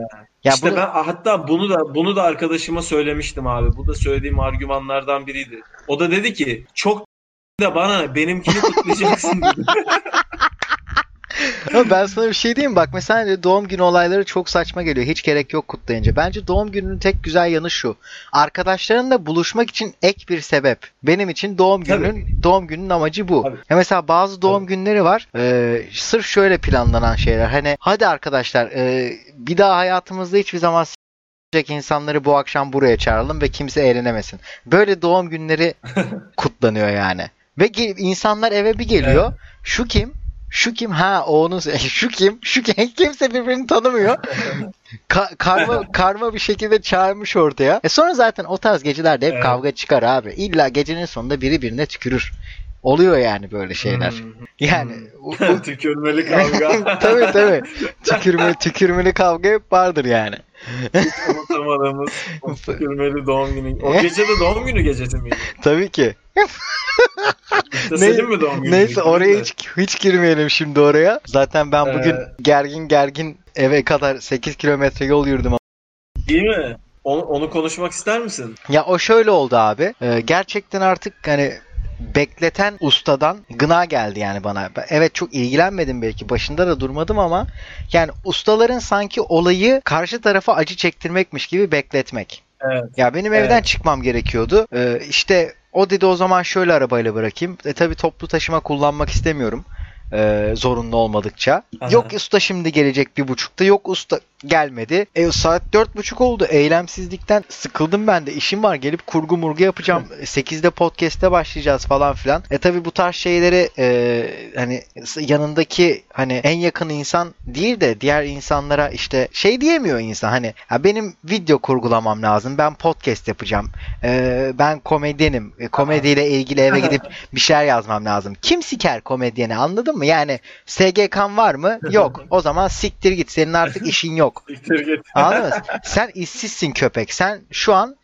Ya işte bunu- ben hatta bunu da bunu da arkadaşıma söylemiştim abi. Bu da söylediğim argümanlardan biriydi. O da dedi ki çok da bana benimkini kutlayacaksın dedi. Ama ben sana bir şey diyeyim bak mesela hani doğum günü olayları çok saçma geliyor. Hiç gerek yok kutlayınca. Bence doğum gününün tek güzel yanı şu. Arkadaşlarınla buluşmak için ek bir sebep. Benim için doğum Tabii. gününün doğum gününün amacı bu. Tabii. Ya mesela bazı doğum günleri var. e, sırf şöyle planlanan şeyler. Hani hadi arkadaşlar e, bir daha hayatımızda hiçbir zaman s**ecek insanları bu akşam buraya çağıralım ve kimse eğlenemesin. Böyle doğum günleri kutlanıyor yani. Ve insanlar eve bir geliyor. Şu kim? Şu kim? Ha o onun şu kim? Şu kim? Kimse birbirini tanımıyor. Ka- karma karma bir şekilde çağırmış ortaya. E sonra zaten o tarz gecelerde hep Evet. kavga çıkar abi. İlla gecenin sonunda biri birine tükürür. Oluyor yani böyle şeyler. Hmm. Yani Hmm. o- o- Tükürmeli kavga. tabii tabii. Tükürme, tükürmeli kavga hep vardır yani. Unutamadığımız o tükürmeli doğum günü. O gece de doğum günü gecesi miydi? Tabii ki. İşte Ne- senin mi doğum günü? Neyse oraya hiç hiç girmeyelim şimdi oraya. Zaten ben bugün Ee, gergin gergin eve kadar 8 kilometre yol yürüdüm. Değil mi? Onu, onu konuşmak ister misin? Ya o şöyle oldu abi. Ee, gerçekten artık hani bekleten ustadan gına geldi yani bana. Evet çok ilgilenmedim belki. Başında da durmadım ama yani ustaların sanki olayı karşı tarafa acı çektirmekmiş gibi bekletmek. Evet. Ya benim Evet. evden çıkmam gerekiyordu. Ee, işte o dedi o zaman şöyle arabayla bırakayım. E tabi toplu taşıma kullanmak istemiyorum. Ee, zorunlu olmadıkça. Aha. Yok usta şimdi gelecek bir buçukta. Yok usta gelmedi. E saat dört buçuk oldu. Eylemsizlikten sıkıldım ben de. İşim var. Gelip kurgu murgu yapacağım. Sekizde podcast'te başlayacağız falan filan. E tabi bu tarz şeyleri e, hani yanındaki hani en yakın insan değil de diğer insanlara işte şey diyemiyor insan hani ya benim video kurgulamam lazım. Ben podcast yapacağım. E, ben komedyenim. E, komediyle ilgili eve gidip bir şeyler yazmam lazım. Kim siker komedyeni anladın mı? Yani SGK'n var mı? Yok. O zaman siktir git. Senin artık işin yok. Git. Anladın mı? Sen işsizsin köpek. Sen şu an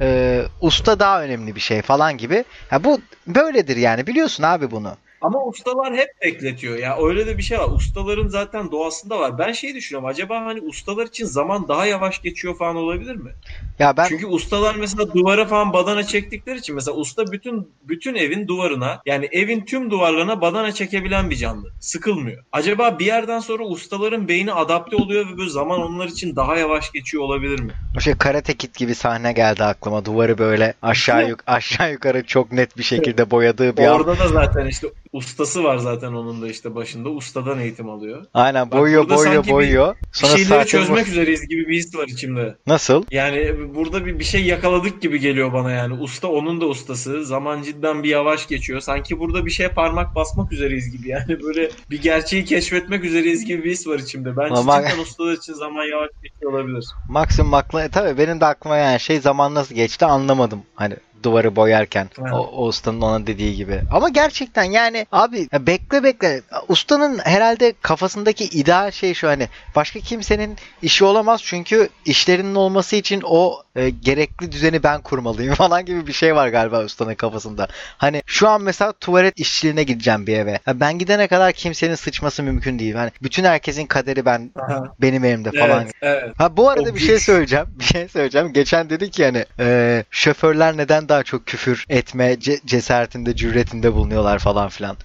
e, usta daha önemli bir şey falan gibi. Ya bu böyledir yani biliyorsun abi bunu. Ama ustalar hep bekletiyor ya. Öyle de bir şey var. Ustaların zaten doğasında var. Ben şey düşünüyorum. Acaba hani ustalar için zaman daha yavaş geçiyor falan olabilir mi? Ya ben Çünkü ustalar mesela duvara falan badana çektikleri için mesela usta bütün bütün evin duvarına yani evin tüm duvarlarına badana çekebilen bir canlı. Sıkılmıyor. Acaba bir yerden sonra ustaların beyni adapte oluyor ve böyle zaman onlar için daha yavaş geçiyor olabilir mi? o şey Karate Kid gibi sahne geldi aklıma. Duvarı böyle aşağı yuk aşağı yukarı çok net bir şekilde boyadığı bir an. Orada da zaten işte ustası var zaten onun da işte başında. Ustadan eğitim alıyor. Aynen Bak boyuyor burada boyuyor bir- boyuyor. Bir Sonra şeyleri saate çözmek bu- üzereyiz gibi bir his var içimde. Nasıl? Yani burada bir, bir şey yakaladık gibi geliyor bana yani. Usta onun da ustası. Zaman cidden bir yavaş geçiyor. Sanki burada bir şeye parmak basmak üzereyiz gibi. Yani böyle bir gerçeği keşfetmek üzereyiz gibi bir his var içimde. Bence Ama- cidden ustalar için zaman yavaş geçiyor olabilir. Maksimum aklı tabii benim de aklıma yani şey zaman nasıl geçti anlamadım. Hani duvarı boyarken. Evet. O, o ustanın ona dediği gibi. Ama gerçekten yani abi bekle bekle. Ustanın herhalde kafasındaki ideal şey şu hani başka kimsenin işi olamaz çünkü işlerinin olması için o e, gerekli düzeni ben kurmalıyım falan gibi bir şey var galiba ustanın kafasında. Hani şu an mesela tuvalet işçiliğine gideceğim bir eve. Ya ben gidene kadar kimsenin sıçması mümkün değil. Hani bütün herkesin kaderi ben Aha. benim elimde falan. Evet, evet. Ha bu arada O bir şey söyleyeceğim. Bir şey söyleyeceğim. Geçen dedik ki hani e, şoförler neden daha çok küfür etme ce- cesaretinde, cüretinde bulunuyorlar falan filan.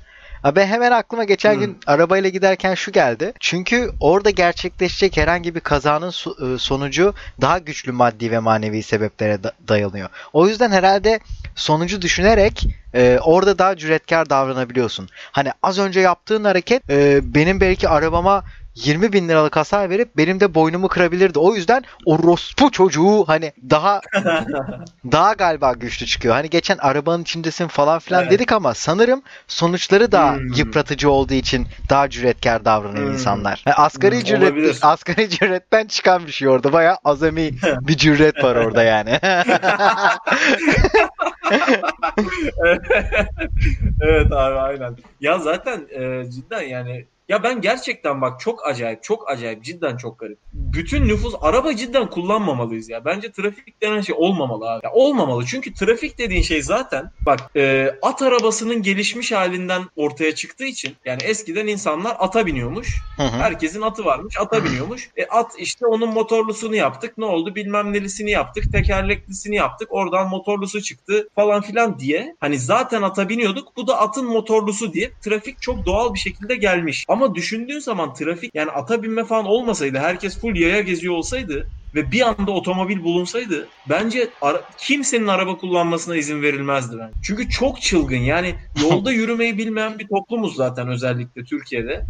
Ben hemen aklıma geçen Hmm. gün arabayla giderken şu geldi. Çünkü orada gerçekleşecek herhangi bir kazanın e, sonucu daha güçlü maddi ve manevi sebeplere da- dayanıyor. O yüzden herhalde sonucu düşünerek e, orada daha cüretkar davranabiliyorsun. Hani az önce yaptığın hareket e, benim belki arabama 20 bin liralık hasar verip benim de boynumu kırabilirdi. O yüzden o rospu çocuğu hani daha daha galiba güçlü çıkıyor. Hani geçen arabanın içindesin falan filan Evet. dedik ama sanırım sonuçları daha Hmm. yıpratıcı olduğu için daha cüretkar davranıyor Hmm. insanlar. Yani asgari Hmm, cüret olabilir. asgari cüretten çıkan bir şey orada. Bayağı azami bir cüret var orada yani. evet abi aynen. Ya zaten e, cidden yani ya ben gerçekten bak çok acayip çok acayip cidden çok garip. Bütün nüfus araba cidden kullanmamalıyız ya. Bence trafik denen şey olmamalı abi. Ya olmamalı çünkü trafik dediğin şey zaten bak e, at arabasının gelişmiş halinden ortaya çıktığı için yani eskiden insanlar ata biniyormuş. Hı hı. Herkesin atı varmış. Ata biniyormuş. E at işte onun motorlusunu yaptık. Ne oldu? Bilmem nelisini yaptık. Tekerleklisini yaptık. Oradan motorlusu çıktı falan filan diye. Hani zaten ata biniyorduk. Bu da atın motorlusu diye trafik çok doğal bir şekilde gelmiş. Ama düşündüğün zaman trafik yani ata binme falan olmasaydı herkes full yaya geziyor olsaydı ve bir anda otomobil bulunsaydı bence ara- kimsenin araba kullanmasına izin verilmezdi ben. Çünkü çok çılgın. Yani yolda yürümeyi bilmeyen bir toplumuz zaten özellikle Türkiye'de.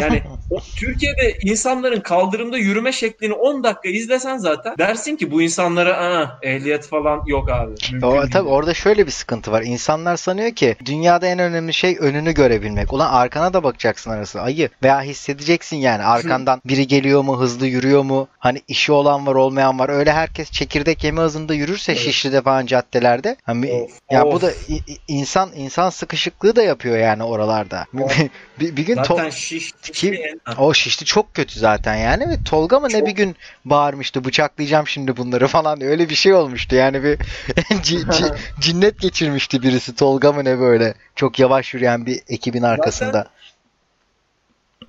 Yani o, Türkiye'de insanların kaldırımda yürüme şeklini 10 dakika izlesen zaten dersin ki bu insanlara Aa, ehliyet falan yok abi. Mümkün O, değil." tabii orada şöyle bir sıkıntı var. İnsanlar sanıyor ki dünyada en önemli şey önünü görebilmek. Ulan arkana da bakacaksın arası ayı. Veya hissedeceksin yani arkandan biri geliyor mu, hızlı yürüyor mu? Hani işi olan var, olmayan var. Öyle herkes çekirdek yeme hızında yürürse Evet. Şişli'de falan caddelerde. Hani Of, ya bu of. da i- i- insan insan sıkışıklığı da yapıyor yani oralarda. Bir, bir gün Zaten şiş, Kim- şişleyen- o şişli çok kötü zaten yani ve Tolga mı ne Çok. bir gün bağırmıştı bıçaklayacağım şimdi bunları falan öyle bir şey olmuştu yani bir ci- ci- cinnet geçirmişti birisi Tolga mı ne böyle çok yavaş yürüyen bir ekibin arkasında.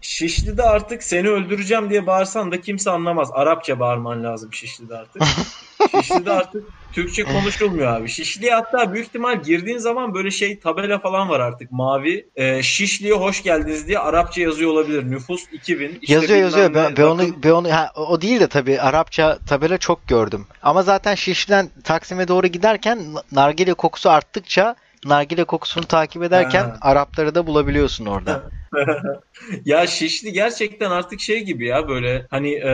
Şişli'de artık seni öldüreceğim diye bağırsan da kimse anlamaz. Arapça bağırman lazım Şişli'de artık. Şişli'de artık Türkçe konuşulmuyor abi. Şişli'ye hatta büyük ihtimal girdiğin zaman böyle şey tabela falan var artık mavi. Ee, Şişli'ye hoş geldiniz diye Arapça yazıyor olabilir. Nüfus 2000. işte yazıyor yazıyor. Ben, ben onu, ben onu ha, o değil de tabii Arapça tabela çok gördüm. Ama zaten Şişli'den Taksim'e doğru giderken nargile kokusu arttıkça nargile kokusunu takip ederken Ha. Arapları da bulabiliyorsun orada. Ya Şişli gerçekten artık şey gibi ya böyle hani e,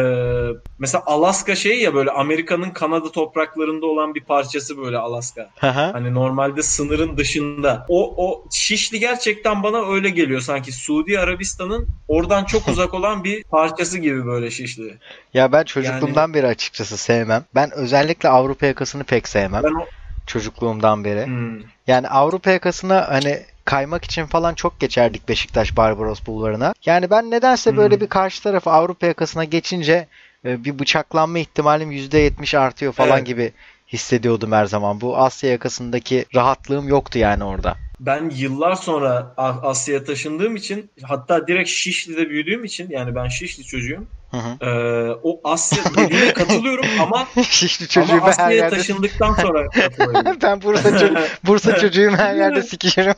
mesela Alaska şey ya böyle Amerika'nın Kanada topraklarında olan bir parçası böyle Alaska. Hani normalde sınırın dışında. O o Şişli gerçekten bana öyle geliyor sanki Suudi Arabistan'ın oradan çok uzak olan bir parçası gibi böyle Şişli. ya ben çocukluğumdan beri açıkçası sevmem. Ben özellikle Avrupa yakasını pek sevmem. Ben o Çocukluğumdan beri. Hmm. Yani Avrupa yakasına hani kaymak için falan çok geçerdik Beşiktaş Barbaros Bulvarı'na. Yani ben nedense böyle bir karşı tarafı Avrupa yakasına geçince e, bir bıçaklanma ihtimalim %70 artıyor falan Evet. gibi hissediyordum her zaman. Bu Asya yakasındaki rahatlığım yoktu yani orada. Ben yıllar sonra Asya'ya taşındığım için hatta direkt Şişli'de büyüdüğüm için yani ben Şişli çocuğum. Hı hı. Ee, o Asya dediğine katılıyorum ama Şişli ama çocuğum her Asya'ya yerde. taşındıktan sonra katılıyorum. ben Bursa, ço- Bursa çocuğum her yerde sikişirim.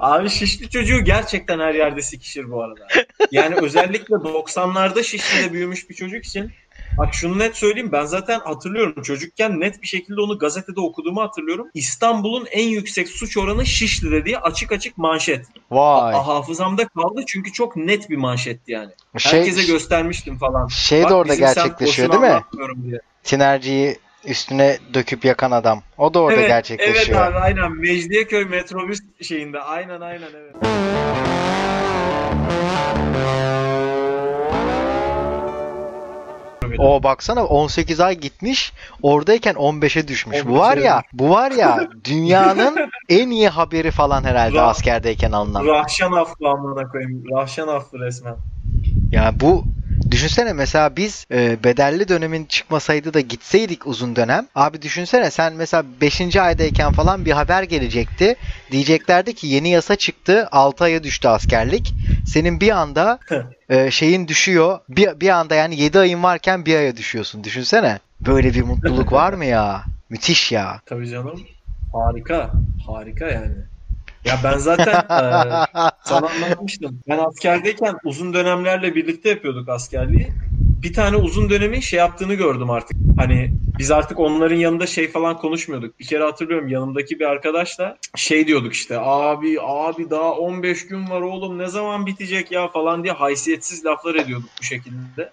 Abi Şişli çocuğu gerçekten her yerde sikişir bu arada. Yani özellikle 90'larda Şişli'de büyümüş bir çocuk için Bak şunu net söyleyeyim ben zaten hatırlıyorum çocukken net bir şekilde onu gazetede okuduğumu hatırlıyorum. İstanbul'un en yüksek suç oranı Şişli'de diye açık açık manşet. Vay. Ha- hafızamda kaldı çünkü çok net bir manşetti yani. Şey, Herkese göstermiştim falan. şey de Bak orada bizim semt gerçekleşiyor değil mi? diye. Tinerciyi üstüne döküp yakan adam. O da orada Evet, gerçekleşiyor. Evet abi aynen Mecidiyeköy metrobüs şeyinde aynen aynen evet. O baksana 18 ay gitmiş. Oradayken 15'e düşmüş. Bu var 15'e ya, bu var ya dünyanın en iyi haberi falan herhalde Ra- askerdeyken alınan. Rahşan affı amına koyayım. Rahşan affı resmen. Ya bu düşünsene mesela biz e, bedelli dönemin çıkmasaydı da gitseydik uzun dönem. Abi düşünsene sen mesela 5. aydayken falan bir haber gelecekti. Diyeceklerdi ki yeni yasa çıktı 6 aya düştü askerlik. Senin bir anda e, şeyin düşüyor. Bir, bir anda yani 7 ayın varken bir aya düşüyorsun. Düşünsene. Böyle bir mutluluk var mı ya? Müthiş ya. Tabii canım. Harika. Harika yani. Ya ben zaten eee, sana anlatmıştım. Ben askerdeyken uzun dönemlerle birlikte yapıyorduk askerliği. Bir tane uzun dönemin şey yaptığını gördüm artık. Hani biz artık onların yanında şey falan konuşmuyorduk. Bir kere hatırlıyorum yanımdaki bir arkadaşla şey diyorduk işte abi abi daha 15 gün var oğlum ne zaman bitecek ya falan diye haysiyetsiz laflar ediyorduk bu şekilde.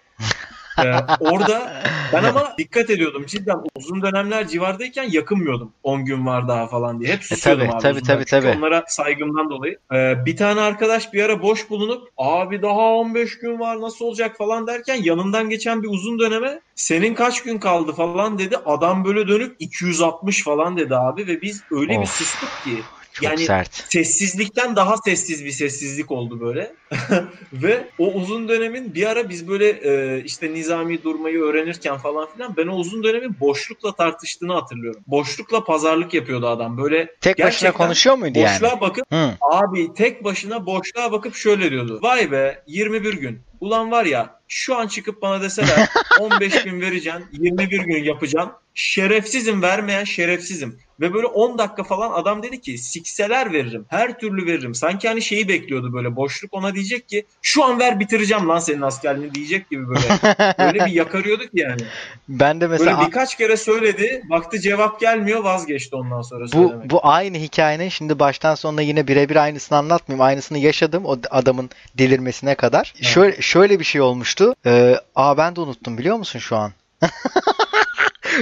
Ee, orada ben ama dikkat ediyordum cidden uzun dönemler civardayken yakınmıyordum 10 gün var daha falan diye. Hep susuyordum E, tabii, abi. tabii, tabii, tabii. onlara saygımdan dolayı. Ee, bir tane arkadaş bir ara boş bulunup abi daha 15 gün var nasıl olacak falan derken yanından geçen bir uzun döneme senin kaç gün kaldı falan dedi. Adam böyle dönüp 260 falan dedi abi ve biz öyle bir Of. sustuk ki Çok Yani- sert. sessizlikten daha sessiz bir sessizlik oldu böyle. Ve o uzun dönemin bir ara biz böyle e, işte nizami durmayı öğrenirken falan filan ben o uzun dönemin boşlukla tartıştığını hatırlıyorum. Boşlukla pazarlık yapıyordu adam. Böyle Tek başına konuşuyor muydu yani? boşluğa bakıp Hı. abi tek başına boşluğa bakıp şöyle diyordu. Vay be 21 gün. Ulan var ya şu an çıkıp bana deseler 15 gün vereceksin 21 gün yapacaksın. Şerefsizim vermeyen şerefsizim. Ve böyle 10 dakika falan adam dedi ki sikseler veririm. Her türlü veririm. Sanki hani şeyi bekliyordu böyle boşluk ona diyecek ki şu an ver bitireceğim lan senin askerliğini diyecek gibi böyle. Böyle bir yakarıyorduk yani. Ben de Böyle mesela birkaç kere söyledi. Baktı cevap gelmiyor vazgeçti ondan sonra bu söylemek. bu aynı hikayenin şimdi baştan sonuna yine birebir aynısını anlatmayayım. Aynısını yaşadım o adamın delirmesine kadar. Evet. Şöyle şöyle bir şey olmuştu. Ee, aa ben de unuttum biliyor musun şu an?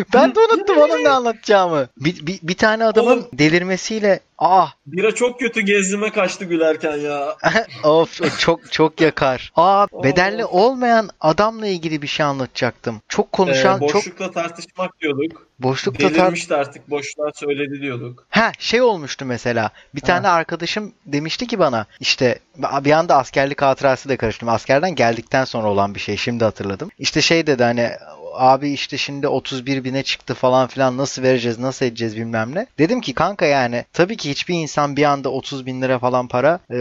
ben de unuttum onun ne anlatacağımı. Bir, bir, bir tane adamın Oğlum. delirmesiyle ah Bira çok kötü gezime kaçtı gülerken ya. of çok çok yakar. Aa bedelli olmayan adamla ilgili bir şey anlatacaktım. Çok konuşan Ee, çok boşlukla tartışmak diyorduk. boşlukta tar- Delirmişti artık boşluğa söyledi diyorduk. Ha şey olmuştu mesela. Bir tane arkadaşım demişti ki bana işte bir anda askerlik hatırası da karıştım. Askerden geldikten sonra olan bir şey. Şimdi hatırladım. İşte şey dedi hani abi işte şimdi 31 bine çıktı falan filan nasıl vereceğiz nasıl edeceğiz bilmem ne. Dedim ki kanka yani tabii ki hiçbir insan bir anda 30 bin lira falan para e,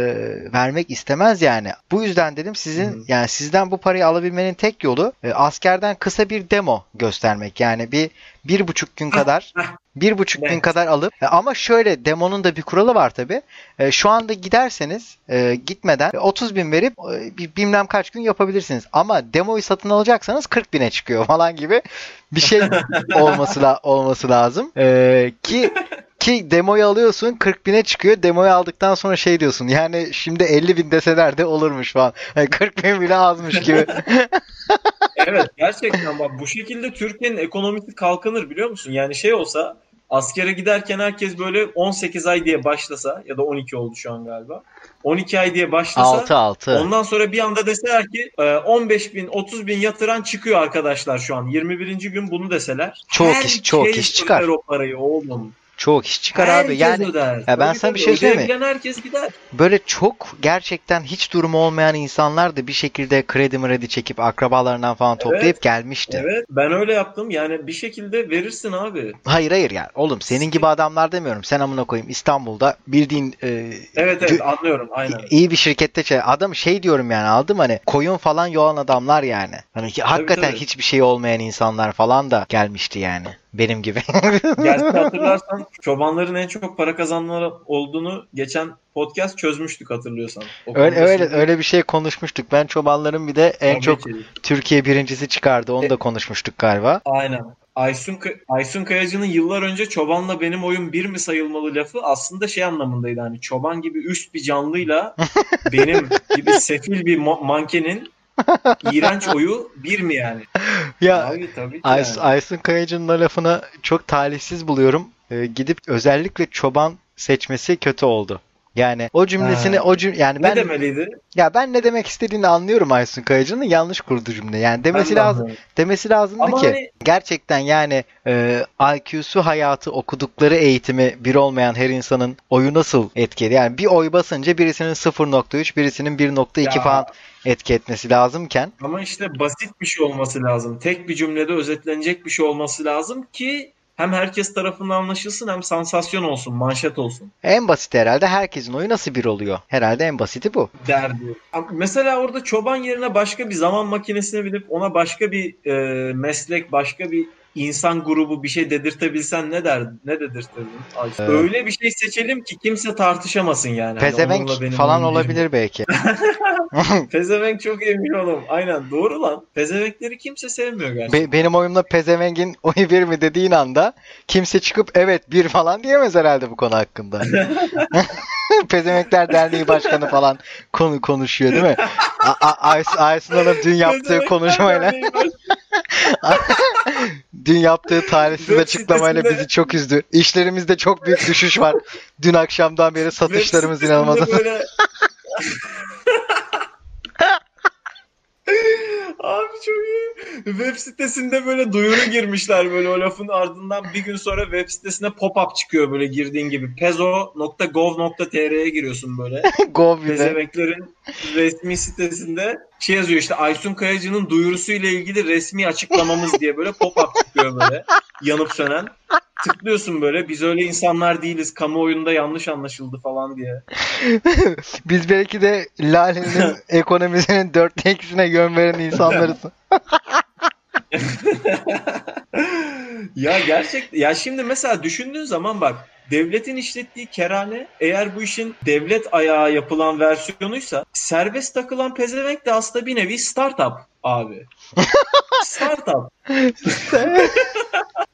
vermek istemez yani. Bu yüzden dedim sizin hı. yani sizden bu parayı alabilmenin tek yolu e, askerden kısa bir demo göstermek. Yani bir bir buçuk gün kadar bir buçuk gün Evet. kadar alıp e, ama şöyle demonun da bir kuralı var tabi. şu anda giderseniz e, gitmeden 30 bin verip e, bilmem kaç gün yapabilirsiniz. Ama demoyu satın alacaksanız 40 bine çıkıyor falan gibi bir şey olması la- olması lazım. E, ki ki demoyu alıyorsun 40 bine çıkıyor. Demoyu aldıktan sonra şey diyorsun yani şimdi 50 bin deseler de olurmuş falan. Yani 40 bin bile azmış gibi. Evet gerçekten bak bu şekilde Türkiye'nin ekonomisi kalkınır biliyor musun? Yani şey olsa askere giderken herkes böyle 18 ay diye başlasa ya da 12 oldu şu an galiba. 12 ay diye başlasa 6 6. ondan sonra bir anda deseler ki e, 15 bin 30 bin yatıran çıkıyor arkadaşlar şu an 21. gün bunu deseler. Çok iş- çok herkes iş çıkar. o parayı oğlum. Çok iş çıkar herkes abi. Yani öder. Ya ben Tabii sana bir tabii, şey söyleyeyim mi? herkes gider. böyle çok gerçekten hiç durumu olmayan insanlar da bir şekilde kredi mredi çekip akrabalarından falan toplayıp gelmişti. Evet ben öyle yaptım yani bir şekilde verirsin abi. Hayır hayır yani oğlum senin gibi adamlar demiyorum. Sen amına koyayım İstanbul'da bildiğin e, Evet evet anlıyorum aynen. iyi bir şirkette şey adam şey diyorum yani aldım hani koyun falan yoğan adamlar yani. Hani ki hakikaten tabii. hiçbir şey olmayan insanlar falan da gelmişti yani. Benim gibi. Gerçi hatırlarsan çobanların en çok para kazananlar olduğunu geçen podcast çözmüştük hatırlıyorsan. O öyle öyle şimdi- öyle bir şey konuşmuştuk. Ben çobanların bir de en Tabii çok ki. Türkiye birincisi çıkardı. Onu da konuşmuştuk galiba. Aynen. Aysun, Aysun Kayacı'nın yıllar önce çobanla benim oyun bir mi sayılmalı lafı aslında şey anlamındaydı. Hani çoban gibi üst bir canlıyla benim gibi sefil bir ma- mankenin iğrenç oyu bir mi yani? Ya Abi tabii Ays yani. Aysun Kayacı'nın da lafını çok talihsiz buluyorum. Ee, gidip özellikle çoban seçmesi kötü oldu. Yani o cümlesini Ha. o cüm yani Ne ben demeliydi? ya ben ne demek istediğini anlıyorum Aysun Kayacı'nın yanlış kurduğu cümle. Yani demesi Ben lazım anlıyorum. demesi lazımdı Ama ki hani- gerçekten yani e, IQ'su hayatı okudukları eğitimi bir olmayan her insanın oyu nasıl etkili? Yani bir oy basınca birisinin 0.3 birisinin 1.2 Ya. falan etki etmesi lazımken Ama işte basit bir şey olması lazım. Tek bir cümlede özetlenecek bir şey olması lazım ki hem herkes tarafından anlaşılsın hem sansasyon olsun, manşet olsun en basit herhalde herkesin oyu nasıl bir oluyor? Herhalde en basiti bu. derdi. Mesela orada çoban yerine başka bir zaman makinesine binip ona başka bir e, meslek, başka bir insan grubu bir şey dedirtebilsen ne der ne dedirtirdin? Ee, Öyle bir şey seçelim ki kimse tartışamasın yani. Hani Pezevenk benim falan olabilir belki. Pezevenk çok emin oğlum. Aynen doğru lan. Pezevenkleri kimse sevmiyor gerçekten. Be- benim oyumla Pezeveng'in oyu bir mi dediğin anda kimse çıkıp evet bir falan diyemez herhalde bu konu hakkında. Pezemekler Derneği Başkanı falan konu konuşuyor değil mi? Aysun Hanım dün yaptığı konuşmayla dün yaptığı talihsiz Web açıklamayla sitesinde- bizi çok üzdü. İşlerimizde çok büyük düşüş var. Dün akşamdan beri satışlarımız inanılmaz. böyle- Abi çok iyi. Web sitesinde böyle duyuru girmişler böyle o lafın ardından bir gün sonra web sitesine pop-up çıkıyor böyle girdiğin gibi. pezo.gov.tr'ye giriyorsun böyle. Go bir de. Pezemeklerin resmi sitesinde şey yazıyor işte Aysun Kayacı'nın duyurusuyla ilgili resmi açıklamamız diye böyle pop-up çıkıyor böyle yanıp sönen. Tıklıyorsun böyle biz öyle insanlar değiliz kamuoyunda yanlış anlaşıldı falan diye. Biz belki de Lale'nin ekonomisinin dörtte ikisine yön veren insanlarız. ya gerçek ya şimdi mesela düşündüğün zaman bak devletin işlettiği kerane eğer bu işin devlet ayağı yapılan versiyonuysa serbest takılan pezevenk de aslında bir nevi startup abi. startup.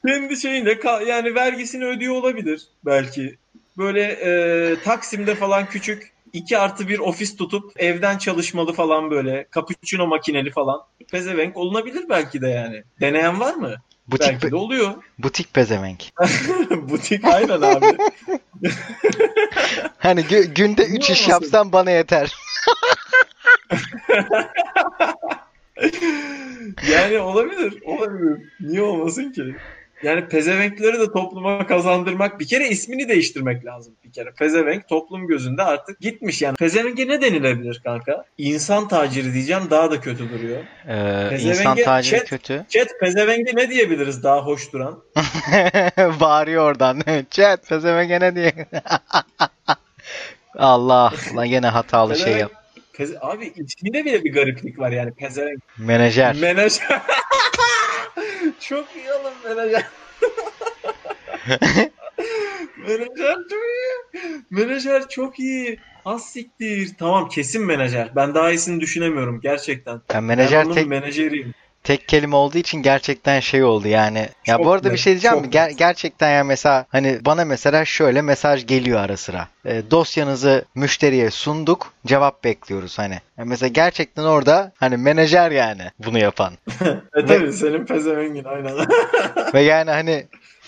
Kendi şeyinde yani vergisini ödüyor olabilir belki. Böyle e, Taksim'de falan küçük 2 artı bir ofis tutup evden çalışmalı falan böyle cappuccino makineli falan. Pezevenk olunabilir belki de yani. Deneyen var mı? Butik, belki de oluyor. butik pezevenk. Butik aynen abi. Hani gü- günde Niye 3 iş yapsam bana yeter. yani olabilir. Olabilir. Niye olmasın ki? Yani pezevenkleri de topluma kazandırmak bir kere ismini değiştirmek lazım bir kere. Pezevenk toplum gözünde artık gitmiş yani. Pezevenge ne denilebilir kanka? İnsan taciri diyeceğim daha da kötü duruyor. Ee, Pezevenge insan taciri chat- kötü. Chat pezevenge ne diyebiliriz daha hoş duran? Bağırıyor oradan. Chat pezevenge ne diye. Allah lan gene hatalı şey yap. Peze- Abi isminde bile bir gariplik var yani pezevenk. Menajer. Menajer. Çok iyi oğlum menajer. menajer çok iyi. Menajer çok iyi. Az siktir. Tamam kesin menajer. Ben daha iyisini düşünemiyorum gerçekten. Ben menajer ben tek menajeriyim. Tek kelime olduğu için gerçekten şey oldu yani. Ya Çok bu arada bir net, şey diyeceğim mi? Ger- gerçekten ya mesela hani bana mesela şöyle mesaj geliyor ara sıra. E, dosyanızı müşteriye sunduk, cevap bekliyoruz hani. Ya mesela gerçekten orada hani menajer yani bunu yapan. E tabii senin pezevengin aynen. Ve yani hani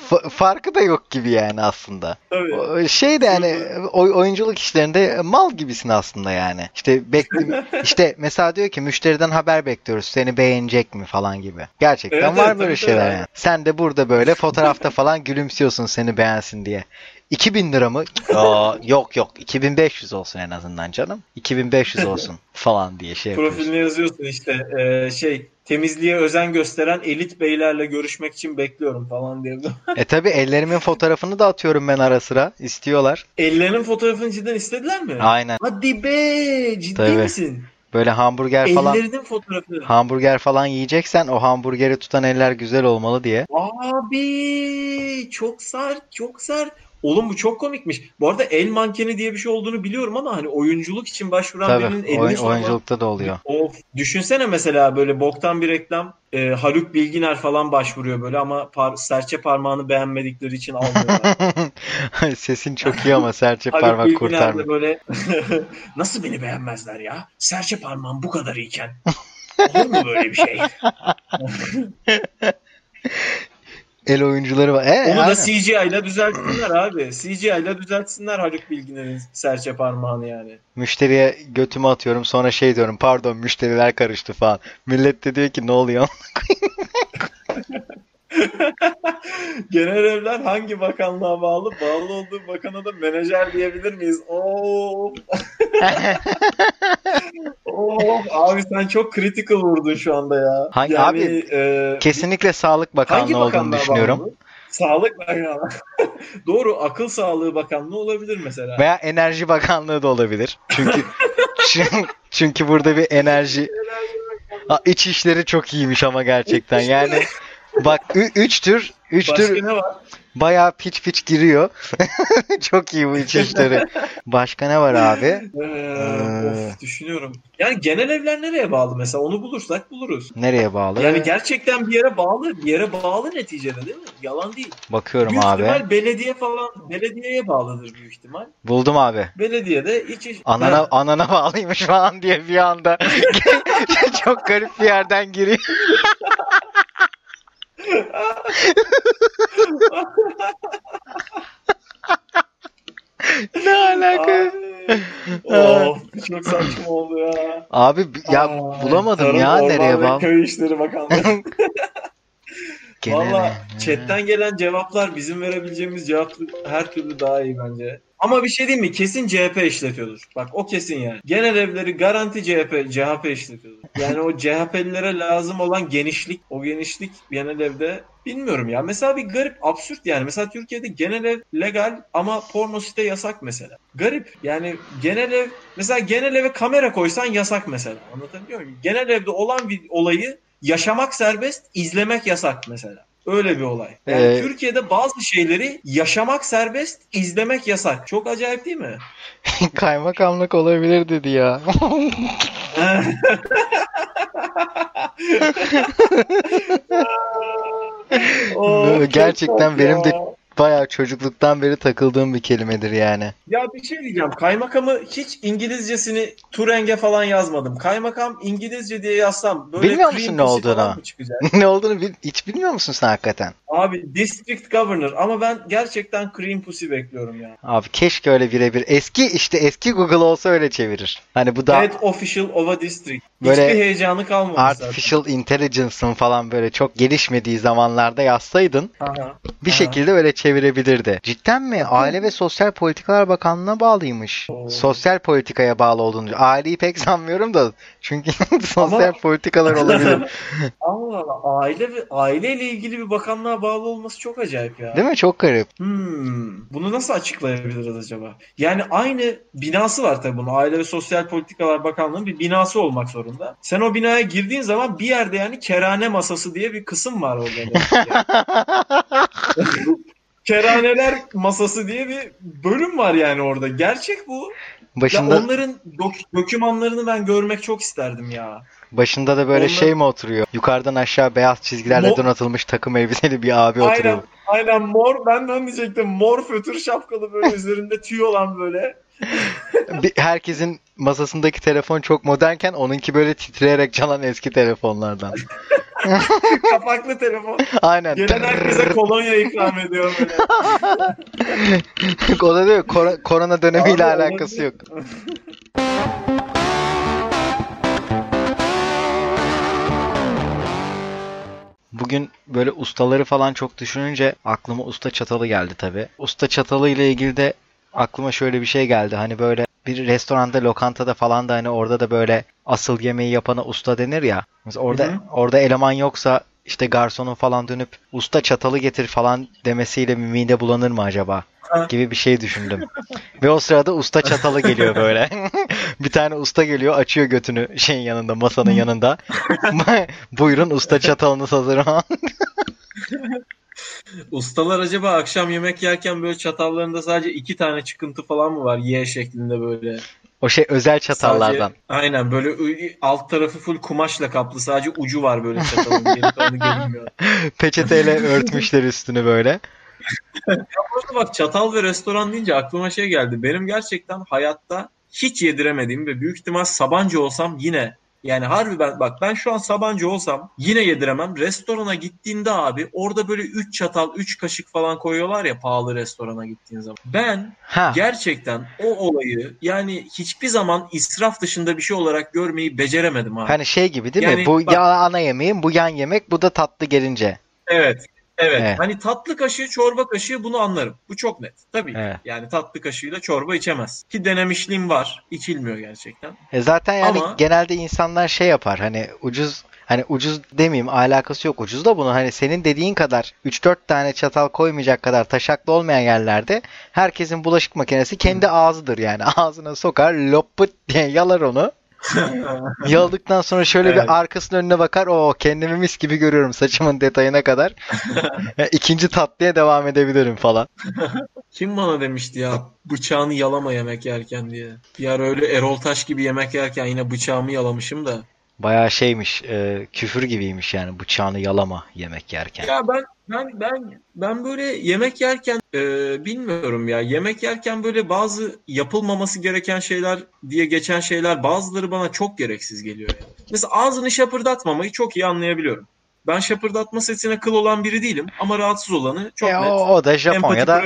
fa- farkı da yok gibi yani aslında. tabii. Şey de yani oy- oyunculuk işlerinde mal gibisin aslında yani. İşte bekli işte mesela diyor ki müşteriden haber bekliyoruz. Seni beğenecek mi falan gibi. Gerçekten Evet, var evet, böyle tabii, şeyler tabii. yani. Sen de burada böyle fotoğrafta falan gülümsüyorsun seni beğensin diye. 2000 lira mı? Aa, yok yok 2500 olsun en azından canım. 2500 olsun falan diye şey yapıyorsun. Profiline yazıyorsun işte e, şey temizliğe özen gösteren elit beylerle görüşmek için bekliyorum falan diye. E tabi ellerimin fotoğrafını da atıyorum ben ara sıra. İstiyorlar. Ellerinin fotoğrafını cidden istediler mi? Aynen. Hadi be ciddi Tabii. misin? Böyle hamburger falan Ellerinin fotoğrafı. hamburger falan yiyeceksen o hamburgeri tutan eller güzel olmalı diye. Abi çok sert çok sert. Oğlum bu çok komikmiş. Bu arada el mankeni diye bir şey olduğunu biliyorum ama hani oyunculuk için başvuran birinin Tabii elini oyun, sormak- oyunculukta da oluyor. Of. Düşünsene mesela böyle boktan bir reklam e, Haluk Bilginer falan başvuruyor böyle ama par- serçe parmağını beğenmedikleri için almıyorlar. Sesin çok iyi ama serçe parmak kurtarmıyor. böyle nasıl beni beğenmezler ya? Serçe parmağım bu kadar iyiken. Olur mu böyle bir şey? El oyuncuları var. E, Onu aynen. da CGI ile düzeltsinler abi. CGI ile düzeltsinler Haluk Bilginer'in serçe parmağını yani. Müşteriye götümü atıyorum sonra şey diyorum pardon müşteriler karıştı falan. Millet de diyor ki ne oluyor? Genel evler hangi bakanlığa bağlı? Bağlı olduğu bakana da menajer diyebilir miyiz? Oo. Oo. Abi sen çok critical vurdun şu anda ya. Hangi- abi, e, Kesinlikle Sağlık Bakanlığı olduğunu düşünüyorum. bağlı? Sağlık Bakanlığı. Doğru, Akıl Sağlığı Bakanlığı olabilir mesela. Veya Enerji Bakanlığı da olabilir. Çünkü çünkü, çünkü burada bir enerji Aa, iç işleri çok iyiymiş ama gerçekten. Yani bak ü- üç tür üç Başka tür ne var? bayağı piç piç giriyor. çok iyi bu iç işleri. Başka ne var abi? Ee, Ee. of düşünüyorum. Yani genel evler nereye bağlı mesela? Onu bulursak buluruz. Nereye bağlı? Yani gerçekten bir yere bağlı, bir yere bağlı neticede değil mi? Yalan değil. Bakıyorum büyük abi. ihtimal belediye falan, belediyeye bağlıdır büyük ihtimal. Buldum abi. Belediye de iç iş... Anana Ha, anana bağlıymış falan diye bir anda çok garip bir yerden giriyor. Ne alaka? Of, çok saçma oldu ya. Abi bi- ya Aa, bulamadım Tarım, ya Orman nereye ve bağlı. Köy İşleri Bakanlığı. Valla chatten gelen cevaplar bizim verebileceğimiz cevap her türlü daha iyi bence. Ama bir şey diyeyim mi? Kesin CHP işletiyordur. Bak o kesin yani. Genel evleri garanti CHP, CHP işletiyordur. Yani o CHP'lilere lazım olan genişlik, o genişlik genel evde bilmiyorum ya. Mesela bir garip, absürt yani. Mesela Türkiye'de genel ev legal ama porno site yasak mesela. Garip. Yani genel ev, mesela genel eve kamera koysan yasak mesela. Anlatabiliyor muyum? Genel evde olan bir olayı yaşamak serbest, izlemek yasak mesela. Öyle bir olay. Yani Ee, Türkiye'de bazı şeyleri yaşamak serbest, izlemek yasak. Çok acayip değil mi? Kaymakamlık olabilir dedi ya. Oh, Gerçekten benim de-. Bayağı çocukluktan beri takıldığım bir kelimedir yani. Ya bir şey diyeceğim. Kaymakamı hiç İngilizcesini Tureng'e falan yazmadım. Kaymakam İngilizce diye yazsam böyle Bilmiyor musun cream ne olduğunu? ne olduğunu bil- hiç bilmiyor musun sen hakikaten? Abi District Governor ama ben gerçekten cream pussy bekliyorum ya. Abi keşke öyle birebir. Eski işte eski Google olsa öyle çevirir. Hani bu da Head Official of a District. Böyle Hiçbir heyecanı kalmadı zaten. Artificial Intelligence'ın falan böyle çok gelişmediği zamanlarda yazsaydın Aha. bir Aha. şekilde öyle çevirebilirdi. Cidden mi? Aile ve Sosyal Politikalar Bakanlığı'na bağlıymış. Oo. Sosyal politikaya bağlı olduğunu. Aileyi pek sanmıyorum da çünkü sosyal politikalar olabilir. Allah Allah. Aile ve aileyle ilgili bir bakanlığa bağlı olması çok acayip ya. Değil mi? Çok garip. Hmm, bunu nasıl açıklayabiliriz acaba? Yani aynı binası var tabii bunun. Aile ve Sosyal Politikalar Bakanlığı'nın bir binası olmak zorunda. Sen o binaya girdiğin zaman bir yerde yani kerane masası diye bir kısım var orada. Keraneler masası diye bir bölüm var yani orada. Gerçek bu. Ya Başında onların dok- dokümanlarını ben görmek çok isterdim ya. başında da böyle Onlar- şey mi oturuyor? Yukarıdan aşağı beyaz çizgilerle Mo- donatılmış takım elbiseli bir abi oturuyor. Aynen, aynen mor. Ben de onu diyecektim. Mor fötür şapkalı böyle üzerinde tüy olan böyle. Herkesin masasındaki telefon çok modernken onunki böyle titreyerek çalan eski telefonlardan. Kapaklı telefon. Aynen. Gelen herkese kolonya ikram ediyor böyle. o da diyor kor- korona dönemiyle Abi, alakası yok. Bugün böyle ustaları falan çok düşününce aklıma usta çatalı geldi tabi. Usta çatalı ile ilgili de aklıma şöyle bir şey geldi. Hani böyle bir restoranda, lokantada falan da hani orada da böyle asıl yemeği yapana usta denir ya. Mesela orada Hı hı. orada eleman yoksa işte garsonun falan dönüp usta çatalı getir falan demesiyle mide bulanır mı acaba? Gibi bir şey düşündüm. Ve o sırada usta çatalı geliyor böyle. bir tane usta geliyor açıyor götünü şeyin yanında masanın yanında. Buyurun usta çatalınız hazır? Ustalar acaba akşam yemek yerken böyle çatallarında sadece iki tane çıkıntı falan mı var? Y şeklinde böyle. O şey özel çatallardan. Sadece, aynen böyle alt tarafı full kumaşla kaplı. Sadece ucu var böyle çatalın. Geri kalanı görünmüyor. Peçeteyle örtmüşler üstünü böyle. Orada bak çatal ve restoran deyince aklıma şey geldi. Benim gerçekten hayatta hiç yediremediğim ve büyük ihtimal Sabancı olsam yine Yani harbi ben bak ben şu an Sabancı olsam yine yediremem. Restorana gittiğinde abi orada böyle 3 çatal 3 kaşık falan koyuyorlar ya pahalı restorana gittiğin zaman. Ben Ha. gerçekten o olayı yani hiçbir zaman israf dışında bir şey olarak görmeyi beceremedim abi. Hani şey gibi değil mi? Yani Bu bak- ya ana yemeğin, bu yan yemek, bu da tatlı gelince. Evet. Evet. Evet. Hani tatlı kaşığı, çorba kaşığı bunu anlarım. Bu çok net. Tabii. Evet. Yani tatlı kaşığıyla çorba içemez. Ki denemişliğim var. İçilmiyor gerçekten. E zaten yani Ama- genelde insanlar şey yapar hani ucuz hani ucuz demeyeyim alakası yok ucuz da bunun hani senin dediğin kadar 3-4 tane çatal koymayacak kadar taşaklı olmayan yerlerde herkesin bulaşık makinesi kendi ağzıdır yani ağzına sokar loput diye yalar onu yaladıktan sonra şöyle Evet. bir arkasının önüne bakar o kendimi mis gibi görüyorum saçımın detayına kadar ikinci tatlıya devam edebilirim falan Kim bana demişti ya bıçağını yalama yemek yerken diye. Bir ara öyle Erol Taş gibi yemek yerken yine bıçağımı yalamışım da. Bayağı şeymiş e, küfür gibiymiş yani bıçağını yalama yemek yerken Ya ben ben ben ben böyle yemek yerken e, bilmiyorum ya yemek yerken böyle bazı yapılmaması gereken şeyler diye geçen şeyler bazıları bana çok gereksiz geliyor ya. Mesela ağzını şapırdatmamayı çok iyi anlayabiliyorum. Ben şapırdatma sesine kıl olan biri değilim ama rahatsız olanı çok E, net. o, o da Japonya'da.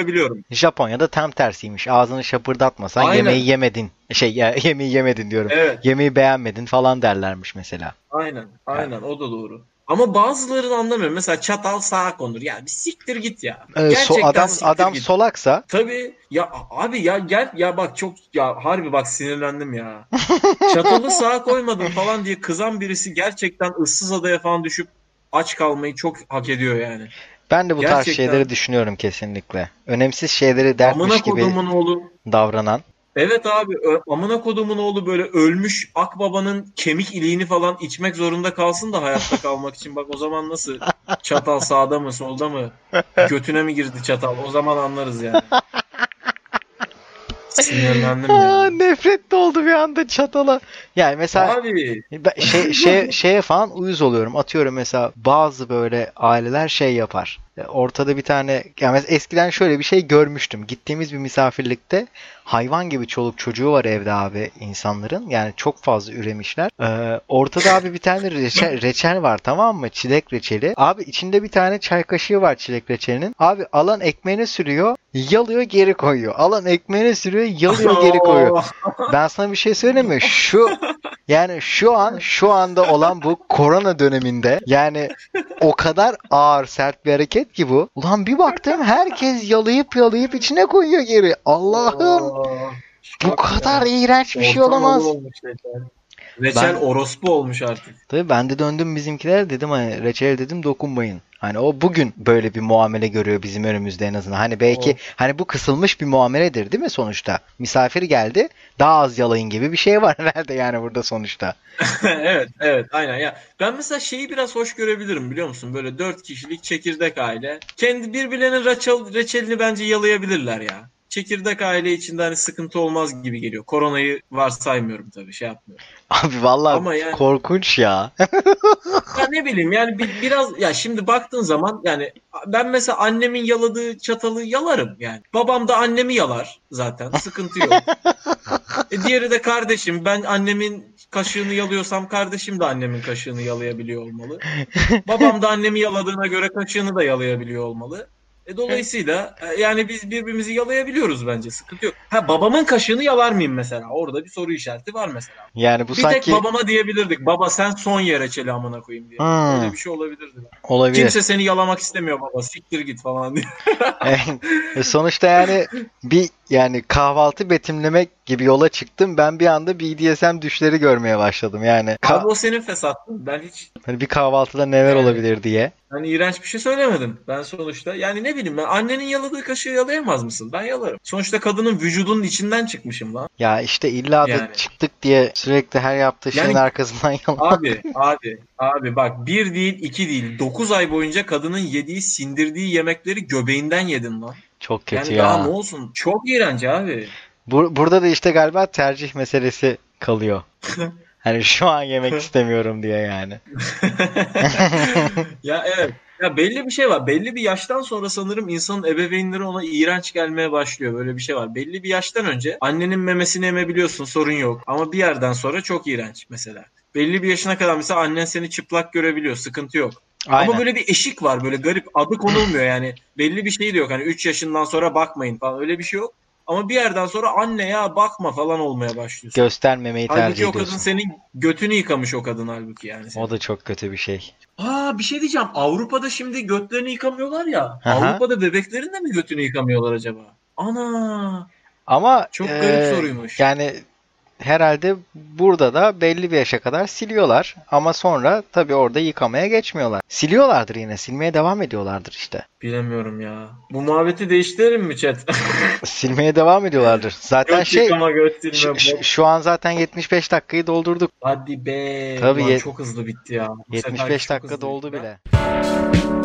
Japonya'da tam tersiymiş. Ağzını şapırdatmasan Aynen. yemeği yemedin. Şey ya, yemeği yemedin diyorum. Evet. Yemeği beğenmedin falan derlermiş mesela. Aynen, aynen o da doğru. Ama bazılarını anlamıyorum. Mesela çatal sağa konur. Ya bir siktir git ya. Ee, so- Gerçekten adam siktir adam git. solaksa Tabii ya abi ya gel ya bak çok ya harbi bak sinirlendim ya. Çatalı sağa koymadın falan diye kızan birisi gerçekten ıssız adaya falan düşüp aç kalmayı çok hak ediyor yani. ben de bu tarz Gerçekten. şeyleri düşünüyorum kesinlikle. Önemsiz şeyleri dertmiş Amına gibi oğlu. davranan. Evet abi amına kodumun oğlu böyle ölmüş akbabanın kemik iliğini falan içmek zorunda kalsın da hayatta kalmak için. Bak o zaman nasıl çatal sağda mı solda mı götüne mi girdi çatal o zaman anlarız yani. Sinirlendim Aa, ya. nefret de oldu bir anda çatala. Yani mesela Abi Ben şey, şey şeye falan uyuz oluyorum. Atıyorum mesela bazı böyle aileler şey yapar. E, Ortada bir tane yani mesela eskiden şöyle bir şey görmüştüm. Gittiğimiz bir misafirlikte hayvan gibi çoluk çocuğu var evde abi insanların. Yani çok fazla üremişler. Ee, ortada abi bir tane reçel, reçel var tamam mı? Çilek reçeli. Abi içinde bir tane çay kaşığı var çilek reçelinin. Abi alan ekmeğine sürüyor, yalıyor geri koyuyor. Alan ekmeğine sürüyor, yalıyor geri koyuyor. Ben sana bir şey söyleyeyim mi? Şu yani şu an şu anda olan bu korona döneminde yani o kadar ağır sert bir hareket ki bu. Ulan bir baktım herkes yalayıp yalayıp içine koyuyor geri. Allah'ım bu kadar iğrenç bir şey olamaz. Reçel Ben- orospu olmuş artık. Tabii ben de döndüm bizimkilere dedim hani reçel dedim dokunmayın. Hani o bugün böyle bir muamele görüyor bizim önümüzde en azından. Hani belki Oh. hani bu kısılmış bir muameledir değil mi sonuçta? Misafir geldi daha az yalayın gibi bir şey var herhalde yani burada sonuçta. evet, evet, aynen ya. Ben mesela şeyi biraz hoş görebilirim biliyor musun? Böyle dört kişilik çekirdek aile. Kendi birbirlerinin reçel, reçelini bence yalayabilirler ya. Çekirdek aile içinde hani sıkıntı olmaz gibi geliyor. Koronayı varsaymıyorum tabii şey yapmıyorum. Abi vallahi Ama yani- korkunç ya. Ya ne bileyim yani bir, biraz ya şimdi baktığın zaman yani ben mesela annemin yaladığı çatalı yalarım yani. Babam da annemi yalar zaten sıkıntı yok. E diğeri de kardeşim. Ben annemin kaşığını yalıyorsam kardeşim de annemin kaşığını yalayabiliyor olmalı. Babam da annemi yaladığına göre kaşığını da yalayabiliyor olmalı. E dolayısıyla e, yani biz birbirimizi yalayabiliyoruz bence. Sıkıntı yok. Ha babamın kaşığını yalar mıyım mesela? Orada bir soru işareti var mesela. Yani bu bir sanki tek babama diyebilirdik. Baba sen son yere çeli amına koyayım diye. Hmm. Öyle bir şey olabilirdi. olabilir. Kimse seni yalamak istemiyor baba. Siktir git falan diye. E, Sonuçta yani bir yani kahvaltı betimlemek gibi yola çıktım. Ben bir anda BDSM düşleri görmeye başladım yani. Ka- Abi o senin fesattın. Ben hiç hani bir kahvaltıda neler Yani- olabilir diye. hani iğrenç bir şey söylemedim. Ben sonuçta yani ne bileyim ben annenin yaladığı kaşığı yalayamaz mısın? Ben yalarım. Sonuçta kadının vücudunun içinden çıkmışım lan. Ya işte illa da Yani. çıktık diye sürekli her yaptığı şeyin Yani- arkasından yalan. Abi abi abi bak bir değil iki değil dokuz ay boyunca kadının yediği sindirdiği yemekleri göbeğinden yedin lan. Çok kötü Yani ya. daha ne olsun? Çok iğrenç abi. Bur- burada da işte galiba tercih meselesi kalıyor. Hani şu an yemek istemiyorum diye yani. Ya evet. Ya belli bir şey var. Belli bir yaştan sonra sanırım insanın ebeveynleri ona iğrenç gelmeye başlıyor. Böyle bir şey var. Belli bir yaştan önce annenin memesini emebiliyorsun sorun yok. Ama bir yerden sonra çok iğrenç mesela. Belli bir yaşına kadar mesela annen seni çıplak görebiliyor. Sıkıntı yok. Aynen. Ama böyle bir eşik var. Böyle garip adı konulmuyor yani. Belli bir şey de yok. Hani 3 yaşından sonra bakmayın falan öyle bir şey yok. Ama bir yerden sonra anne ya bakma falan olmaya başlıyorsun. Göstermemeyi tercih Halbuki o ediyorsun. kadın senin götünü yıkamış o kadın halbuki yani. senin. O da çok kötü bir şey. Aa bir şey diyeceğim. Avrupa'da şimdi götlerini yıkamıyorlar ya. Aha. Avrupa'da bebeklerin de mi götünü yıkamıyorlar acaba? Ana Ama çok e, garip soruymuş. Yani herhalde burada da belli bir yaşa kadar siliyorlar ama sonra tabii orada yıkamaya geçmiyorlar. Siliyorlardır yine, silmeye devam ediyorlardır işte. Bilemiyorum ya. Bu muhabbeti değiştirelim mi chat? Silmeye devam ediyorlardır. Zaten Göt şey yıkama, göt silme, şu, şu- an zaten 75 dakikayı doldurduk. Hadi be. Tabii Ulan çok hızlı bitti ya. Bu seferki 75 çok dakika doldu bitti. bile.